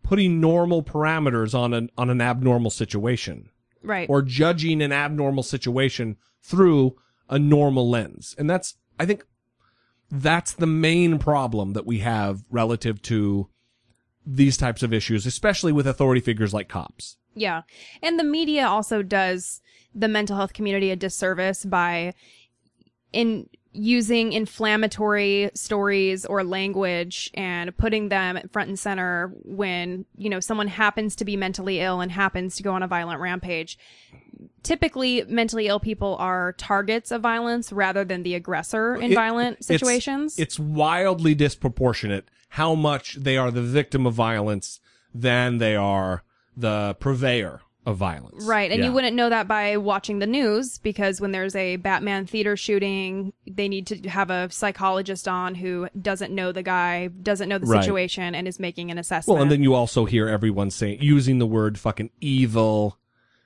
putting normal parameters on an on an abnormal situation Right. or judging an abnormal situation through a normal lens. And that's, I think that's the main problem that we have relative to these types of issues, especially with authority figures like cops. Yeah. And the media also does the mental health community a disservice by in using inflammatory stories or language and putting them front and center when, you know, someone happens to be mentally ill and happens to go on a violent rampage. Typically, mentally ill people are targets of violence rather than the aggressor in It- violent it's- situations. It's wildly disproportionate how much they are the victim of violence than they are the purveyor of violence. Right. And Yeah. you wouldn't know that by watching the news because when there's a Batman theater shooting, they need to have a psychologist on who doesn't know the guy, doesn't know the Right. situation, and is making an assessment. Well, and then you also hear everyone saying, using the word fucking evil.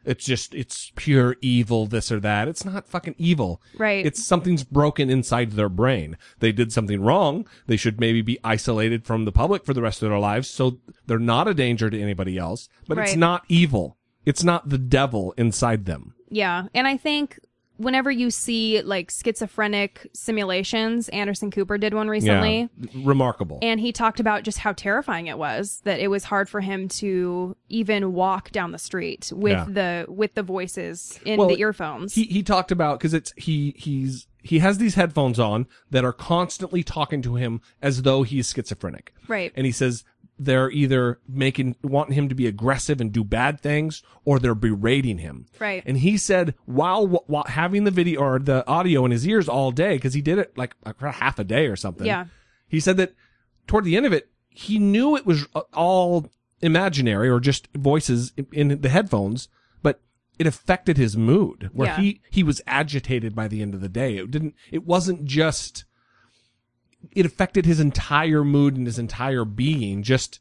It's just, it's pure evil, this or that. It's not fucking evil. Right. It's something's broken inside their brain. They did something wrong. They should maybe be isolated from the public for the rest of their lives so they're not a danger to anybody else. But it's not evil. It's not the devil inside them. yeah. And I think whenever you see like schizophrenic simulations, Anderson Cooper did one recently. Yeah. Remarkable. And he talked about just how terrifying it was that it was hard for him to even walk down the street with Yeah. the with the voices in Well, the earphones. He he talked about because it's he he's he has these headphones on that are constantly talking to him as though he's schizophrenic. Right. And he says they're either making wanting him to be aggressive and do bad things or they're berating him. Right. And he said while while having the video or the audio in his ears all day because he did it like a half a day or something. Yeah. He said that toward the end of it he knew it was uh, all imaginary or just voices in, in the headphones, but it affected his mood where Yeah. he he was agitated by the end of the day. It didn't it wasn't just it affected his entire mood and his entire being just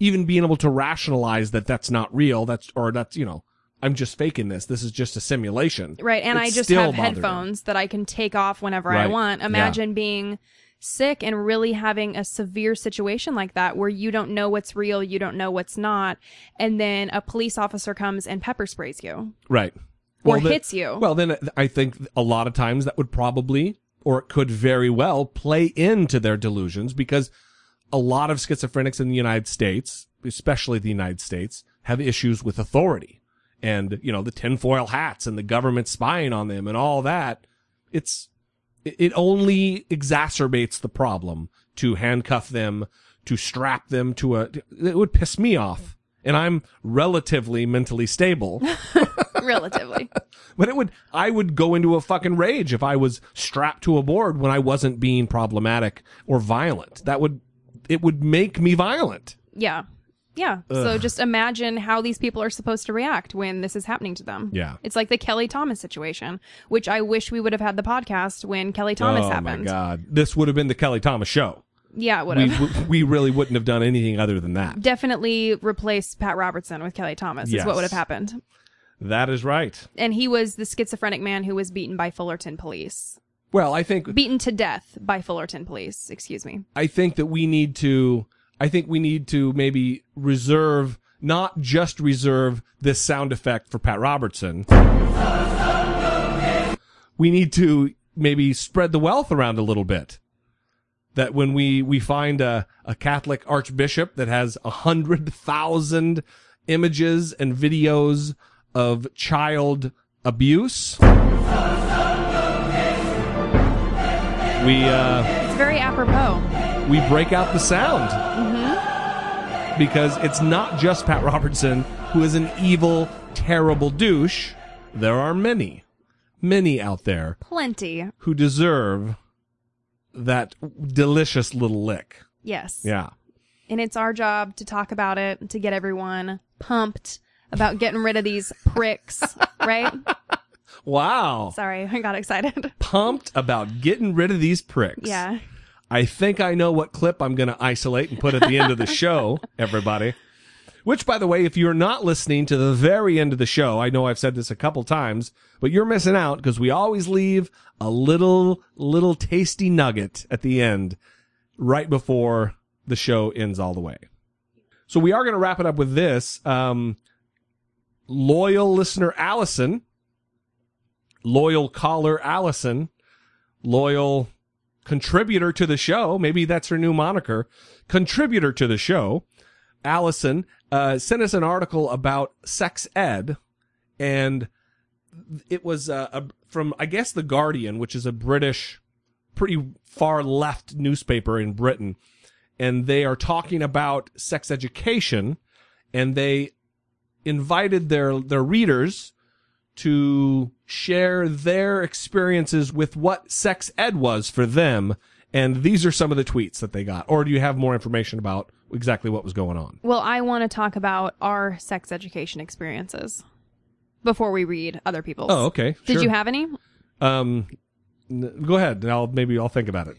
even being able to rationalize that that's not real that's or that's you know I'm just faking this. This is just a simulation. Right. And It I just have bothered him. headphones that I can take off whenever I Right. want. Yeah. Imagine being sick and really having a severe situation like that where you don't know what's real, you don't know what's not, and then a police officer comes and pepper sprays you. Right. Or then- hits you. Well, then I think a lot of times that would probably, or it could very well play into their delusions because a lot of schizophrenics in the United States, especially the United States, have issues with authority and, you know, the tinfoil hats and the government spying on them and all that. It's, it only exacerbates the problem to handcuff them, to strap them to a, it would piss me off. And I'm relatively mentally stable. Relatively. But it would, I would go into a fucking rage if I was strapped to a board when I wasn't being problematic or violent. That would, it would make me violent. yeah. Yeah. So just imagine how these people are supposed to react when this is happening to them. Yeah. It's like the Kelly Thomas situation, which I wish we would have had the podcast when Kelly Thomas oh happened. my God. This would have been the Kelly Thomas show. Yeah, it would We, have. we really wouldn't have done anything other than that. Definitely replace Pat Robertson with Kelly Thomas is what would have happened. That is right. And he was the schizophrenic man who was beaten by Fullerton police. Well, I think, Beaten to death by Fullerton police, excuse me. I think that we need to, I think we need to maybe reserve, not just reserve this sound effect for Pat Robertson. We need to maybe spread the wealth around a little bit. That when we, we find a, a Catholic archbishop that has a hundred thousand images and videos of child abuse, we, uh, It's very apropos. we break out the sound. Because it's not just Pat Robertson who is an evil, terrible douche. There are many, many out there Plenty. who deserve that delicious little lick. Yes. Yeah. And it's our job to talk about it, to get everyone pumped about getting rid of these pricks, right? Wow. Sorry, I got excited. Pumped about getting rid of these pricks. Yeah. I think I know what clip I'm going to isolate and put at the end of the show, everybody. Which, by the way, if you're not listening to the very end of the show, I know I've said this a couple times, but you're missing out because we always leave a little, little tasty nugget at the end right before the show ends all the way. So we are going to wrap it up with this. Um, loyal listener Allison, loyal caller Allison, loyal contributor to the show. Maybe that's her new moniker. Contributor to the show. Allison uh, sent us an article about sex ed, and it was uh, a, from I guess the Guardian, which is a British, pretty far left newspaper in Britain, and they are talking about sex education, and they invited their their readers to share their experiences with what sex ed was for them. And these are some of the tweets that they got. Or do you have more information about exactly what was going on? Well, I want to talk about our sex education experiences before we read other people's. Oh, okay. Did Sure. you have any? Um, go ahead. I'll maybe I'll think about it.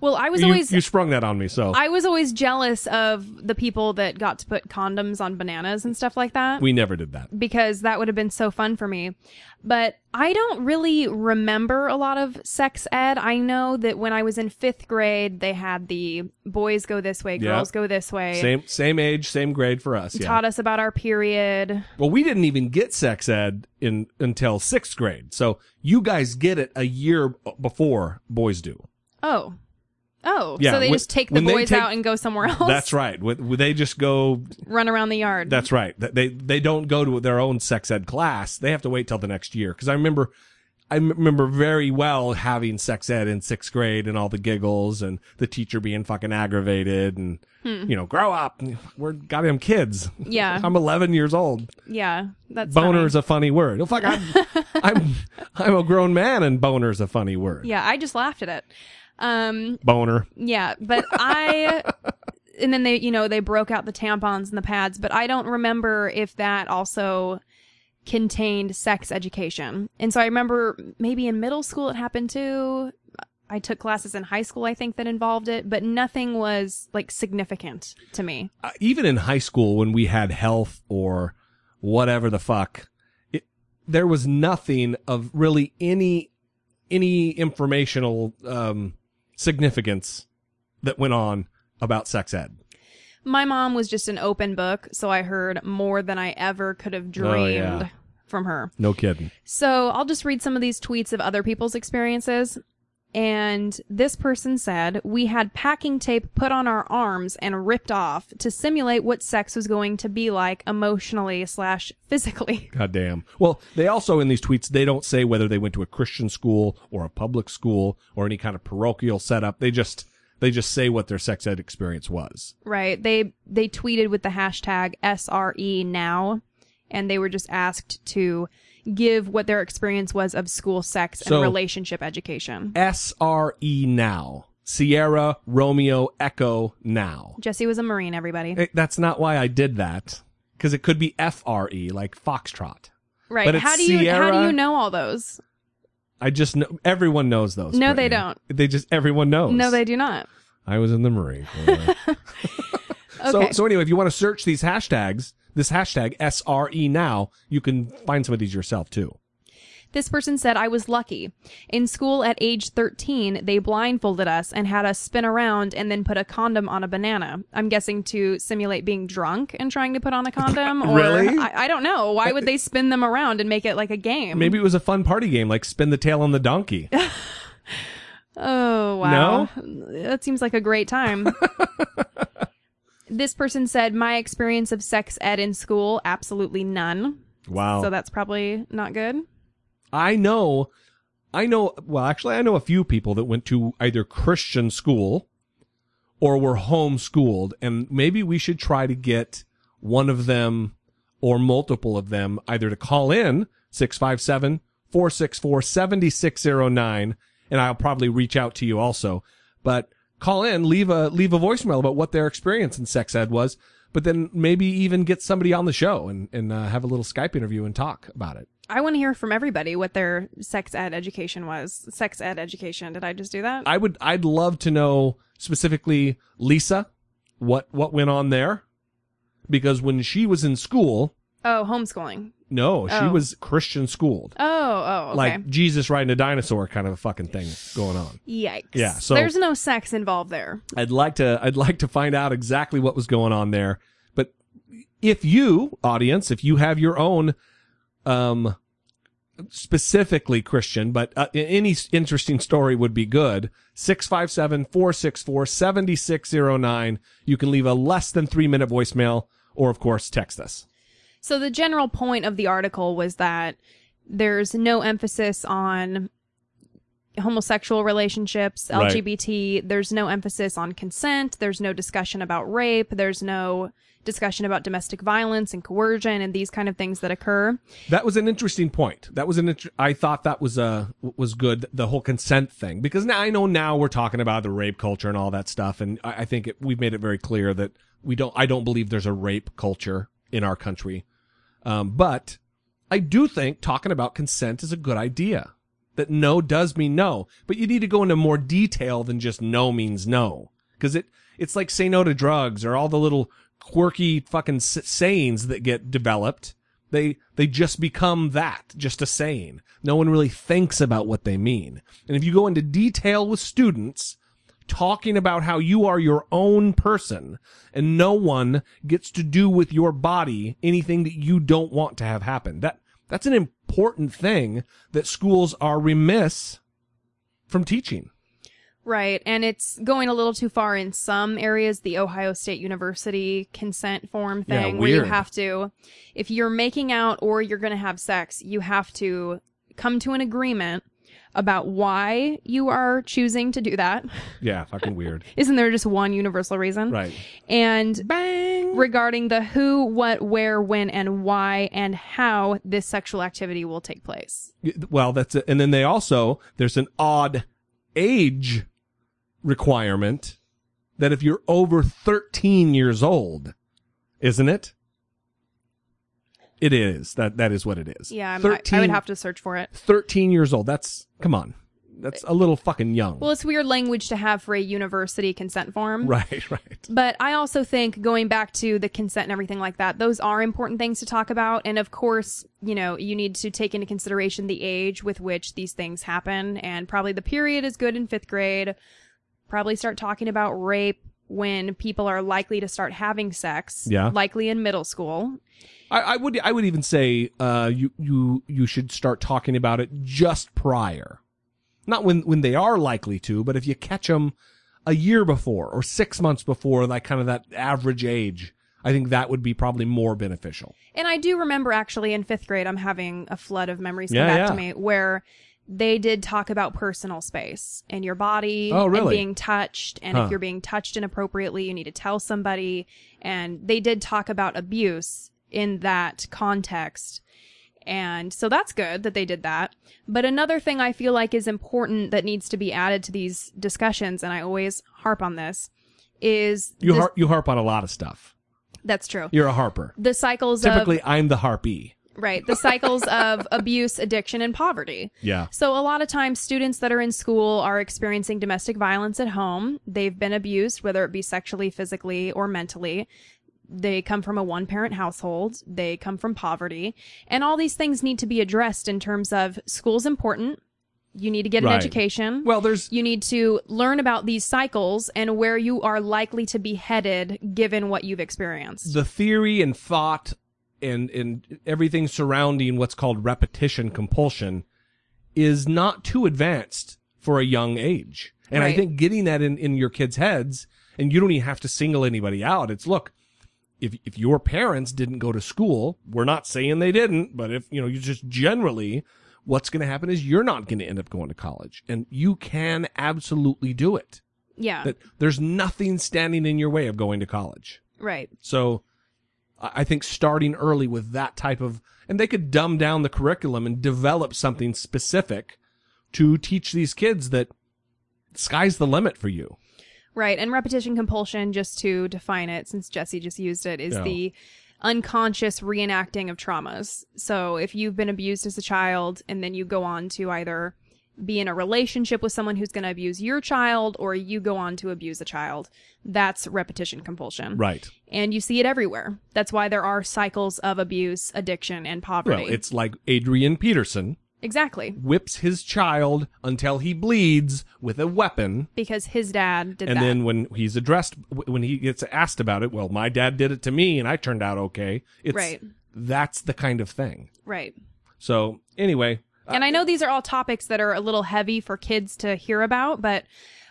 Well, I was You, always you sprung that on me, so I was always jealous of the people that got to put condoms on bananas and stuff like that. we never did that. because that would have been so fun for me. But I don't really remember a lot of sex ed. I know that when I was in fifth grade, they had the boys go this way, Yeah. girls go this way. Same same age, same grade for us. Yeah. Taught us about our period. Well, we didn't even get sex ed in until sixth grade, so you guys get it a year before boys do. Oh. Oh, Yeah, so they when- just take the boys take- out and go somewhere else. That's right. When- They just go. Run around the yard. That's right. They they don't go to their own sex ed class. They have to wait till the next year. Because I remember, I remember very well having sex ed in sixth grade and all the giggles and the teacher being fucking aggravated and you know grow up. We're goddamn kids. Hmm. Yeah. I'm 11 years old. yeah, that's Boner funny. is a funny word. Oh fuck, I'm, I'm I'm a grown man and boner is a funny word. Yeah, I just laughed at it. Um, Boner. Yeah, but I and then they, you know, they broke out the tampons and the pads, but I don't remember if that also contained sex education. And so I remember maybe in middle school it happened too. I took classes in high school I think that involved it, but nothing was like significant to me. uh, even in high school when we had health or whatever the fuck, it, there was nothing of really any any informational um, significance that went on about sex ed. My mom was just an open book, so I heard more than I ever could have dreamed Oh, yeah. from her. No kidding. So I'll just read some of these tweets of other people's experiences. And this person said, We had packing tape put on our arms and ripped off to simulate what sex was going to be like emotionally slash physically. God damn. Well, they also in these tweets they don't say whether they went to a Christian school or a public school or any kind of parochial setup. They just they just say what their sex ed experience was. Right. They they tweeted with the hashtag SRE now and they were just asked to give what their experience was of school sex and So- relationship education. SRE now. Sierra Romeo Echo now. Jesse was a Marine, everybody. Eh, That's not why I did that. Because it could be FRE, like Foxtrot. right. but How do you how do you know all those? I just know everyone knows those. No, they don't. They just everyone knows. No, they do not. I was in the Marine Corps. So Okay. so anyway, if you want to search these hashtags, this hashtag SRE now, you can find some of these yourself too. This person said, I was lucky. In school at age 13, they blindfolded us and had us spin around and then put a condom on a banana. I'm guessing to simulate being drunk and trying to put on a condom. Or Really? I, I don't know. Why would they spin them around and make it like a game? Maybe it was a fun party game, like spin the tail on the donkey. Oh, wow. No? That seems like a great time. this person said, My experience of sex ed in school, absolutely none. Wow. So that's probably not good. I know, I know, well, actually, I know a few people that went to either Christian school or were homeschooled, and maybe we should try to get one of them or multiple of them either to call in 657 464 7609, and I'll probably reach out to you also. But call in, leave a, leave a voicemail about what their experience in sex ed was. but then maybe even get somebody on the show and and uh, have a little Skype interview and talk about it. I want to hear from everybody what their sex ed education was. Sex ed education. Did I just do that? I would I'd love to know specifically Lisa what what went on there because when she was in school, oh, homeschooling. no, she Oh. was Christian schooled. Oh, oh, okay. Like Jesus riding a dinosaur kind of a fucking thing going on. Yikes. Yeah, so- there's no sex involved there. I'd like to I'd like to find out exactly what was going on there. But if you, audience, if you have your own um specifically Christian, but uh, any s- interesting story would be good. 657-464-7609. You can leave a less than 3 minute voicemail or of course text us. So the general point of the article was that there's no emphasis on homosexual relationships, Right. LGBT. There's no emphasis on consent. There's no discussion about rape. There's no discussion about domestic violence and coercion and these kind of things that occur. That was an interesting point. That was an int- I thought that was uh was good the whole consent thing because now I know now we're talking about the rape culture and all that stuff and I, I think it, we've made it very clear that we don't I don't believe there's a rape culture in our country. Um, but I do think talking about consent is a good idea. That no does mean no, but you need to go into more detail than just no means no. Because it it's like say no to drugs or all the little quirky fucking sayings that get developed. They they just become that just a saying. No one really thinks about what they mean. And if you go into detail with students talking about how you are your own person and no one gets to do with your body anything that you don't want to have happen. That that's an important thing that schools are remiss from teaching. Right. And it's going a little too far in some areas, the Ohio State University consent form Yeah, thing, where you have to, if you're making out or you're going to have sex, you have to come to an agreement about why you are choosing to do that. yeah fucking weird Isn't there just one universal reason? right And bang regarding the who, what, where, when, and why, and how this sexual activity will take place. well that's it and then they also there's an odd age requirement that if you're over 13 years old isn't it it is that that is what it is Yeah, I'm, I, I would have to search for it. 13 years old that's come on that's a little fucking young Well, it's weird language to have for a university consent form. right right But I also think going back to the consent and everything like that, those are important things to talk about. And of course, you know, you need to take into consideration the age with which these things happen. And probably the period is good in fifth grade. Probably start talking about rape when people are likely to start having sex. Yeah. Likely in middle school. I, I would I would even say uh, you you you should start talking about it just prior, not when when they are likely to, but if you catch them a year before or six months before, like kind of that average age, I think that would be probably more beneficial. And I do remember actually in fifth grade, I'm having a flood of memories come Yeah, back yeah. to me where they did talk about personal space and your body Oh, and really? being touched. And Huh. if you're being touched inappropriately, you need to tell somebody. And they did talk about abuse in that context. And so that's good that they did that. But another thing I feel like is important that needs to be added to these discussions, and I always harp on this, is You this- har- you harp on a lot of stuff. that's true. You're a harper. The cycles of Typically, I'm the harpy. Right. The cycles of abuse, addiction, and poverty. Yeah. So a lot of times students that are in school are experiencing domestic violence at home. They've been abused, whether it be sexually, physically, or mentally. They come from a one parent household. They come from poverty. And all these things need to be addressed in terms of school's important. You need to get an education. Well, there's you need to learn about these cycles and where you are likely to be headed given what you've experienced. the theory and thought and and everything surrounding what's called repetition compulsion is not too advanced for a young age. And I think getting that in, in your kids' heads, and you don't even have to single anybody out. It's look, if if your parents didn't go to school, we're not saying they didn't, but if you know, you just generally what's going to happen is you're not going to end up going to college and you can absolutely do it. yeah. That there's nothing standing in your way of going to college. right. So I I think starting early with that type of, and they could dumb down the curriculum and develop something specific to teach these kids that sky's the limit for you. Right. And repetition compulsion, just to define it, since Jesse just used it, is Yeah. the unconscious reenacting of traumas. So if you've been abused as a child and then you go on to either be in a relationship with someone who's going to abuse your child or you go on to abuse a child, that's repetition compulsion. Right. And you see it everywhere. That's why there are cycles of abuse, addiction, and poverty. Well, it's like Adrian Peterson exactly. whips his child until he bleeds with a weapon. Because his dad did it. and that. then when he's addressed, when he gets asked about it, well, my dad did it to me and I turned out okay. It's, Right. That's the kind of thing. right. So anyway, uh, And I know these are all topics that are a little heavy for kids to hear about, but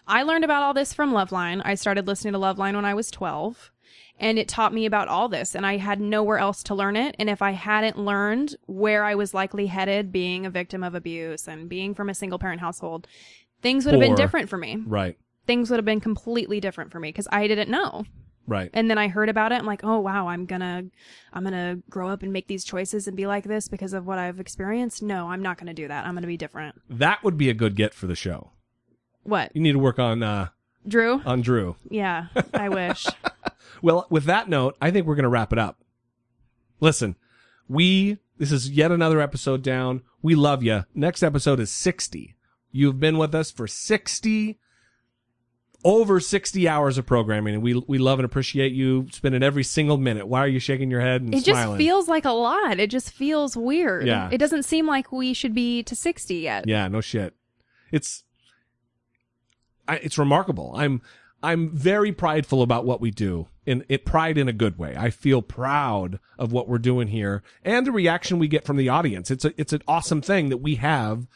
I learned about all this from Loveline. I started listening to Loveline when I was 12, and it taught me about all this, and I had nowhere else to learn it. And if I hadn't learned where I was likely headed, being a victim of abuse and being from a single parent household, things would have been different for me. right, Things would have been completely different for me because I didn't know. right. And then I heard about it. I'm like, oh wow, I'm gonna, I'm gonna grow up and make these choices and be like this because of what I've experienced. No, I'm not gonna do that. I'm gonna be different. that would be a good get for the show. What, You need to work on, uh, Drew? on Drew. Yeah, I wish. Well, with that note, I think we're going to wrap it up. Listen, we, this is yet another episode down. We love you. Next episode is 60. You've been with us for 60, over 60 hours of programming, and we, we love and appreciate you spending every single minute. Why are you shaking your head and It just feels like a lot. It just feels weird. Yeah. It doesn't seem like we should be to 60 yet. Yeah, no shit. It's I, it's remarkable. I'm I'm very prideful about what we do. In it pride in a good way. I feel proud of what we're doing here and the reaction we get from the audience. It's a it's an awesome thing that we have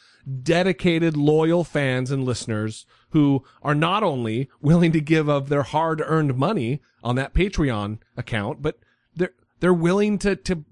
dedicated loyal fans and listeners who are not only willing to give of their hard-earned money on that Patreon account, but they're they're willing to to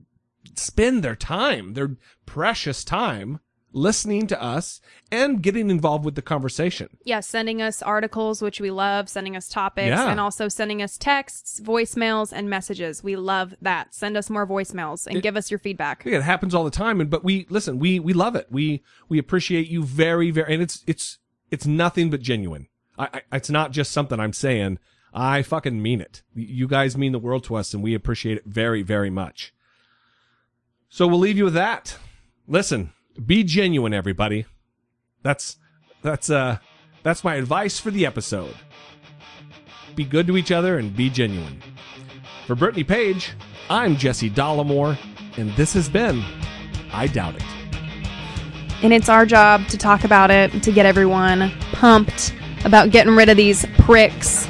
spend their time, their precious time, listening to us and getting involved with the conversation. Yeah, sending us articles, which we love, sending us topics, Yeah. and also sending us texts, voicemails, and messages. We love that. Send us more voicemails and give us your feedback. Yeah, it happens all the time, and but we listen. We we love it. We we appreciate you very very, and it's it's it's nothing but genuine. I, I it's not just something I'm saying. I fucking mean it. You guys mean the world to us, and we appreciate it very very much. So we'll leave you with that. Listen, be genuine, everybody. That's that's uh that's my advice for the episode. Be good to each other and be genuine. For Brittany Page, I'm Jesse Dollemore, and this has been I Doubt It. And it's our job to talk about it, to get everyone pumped about getting rid of these pricks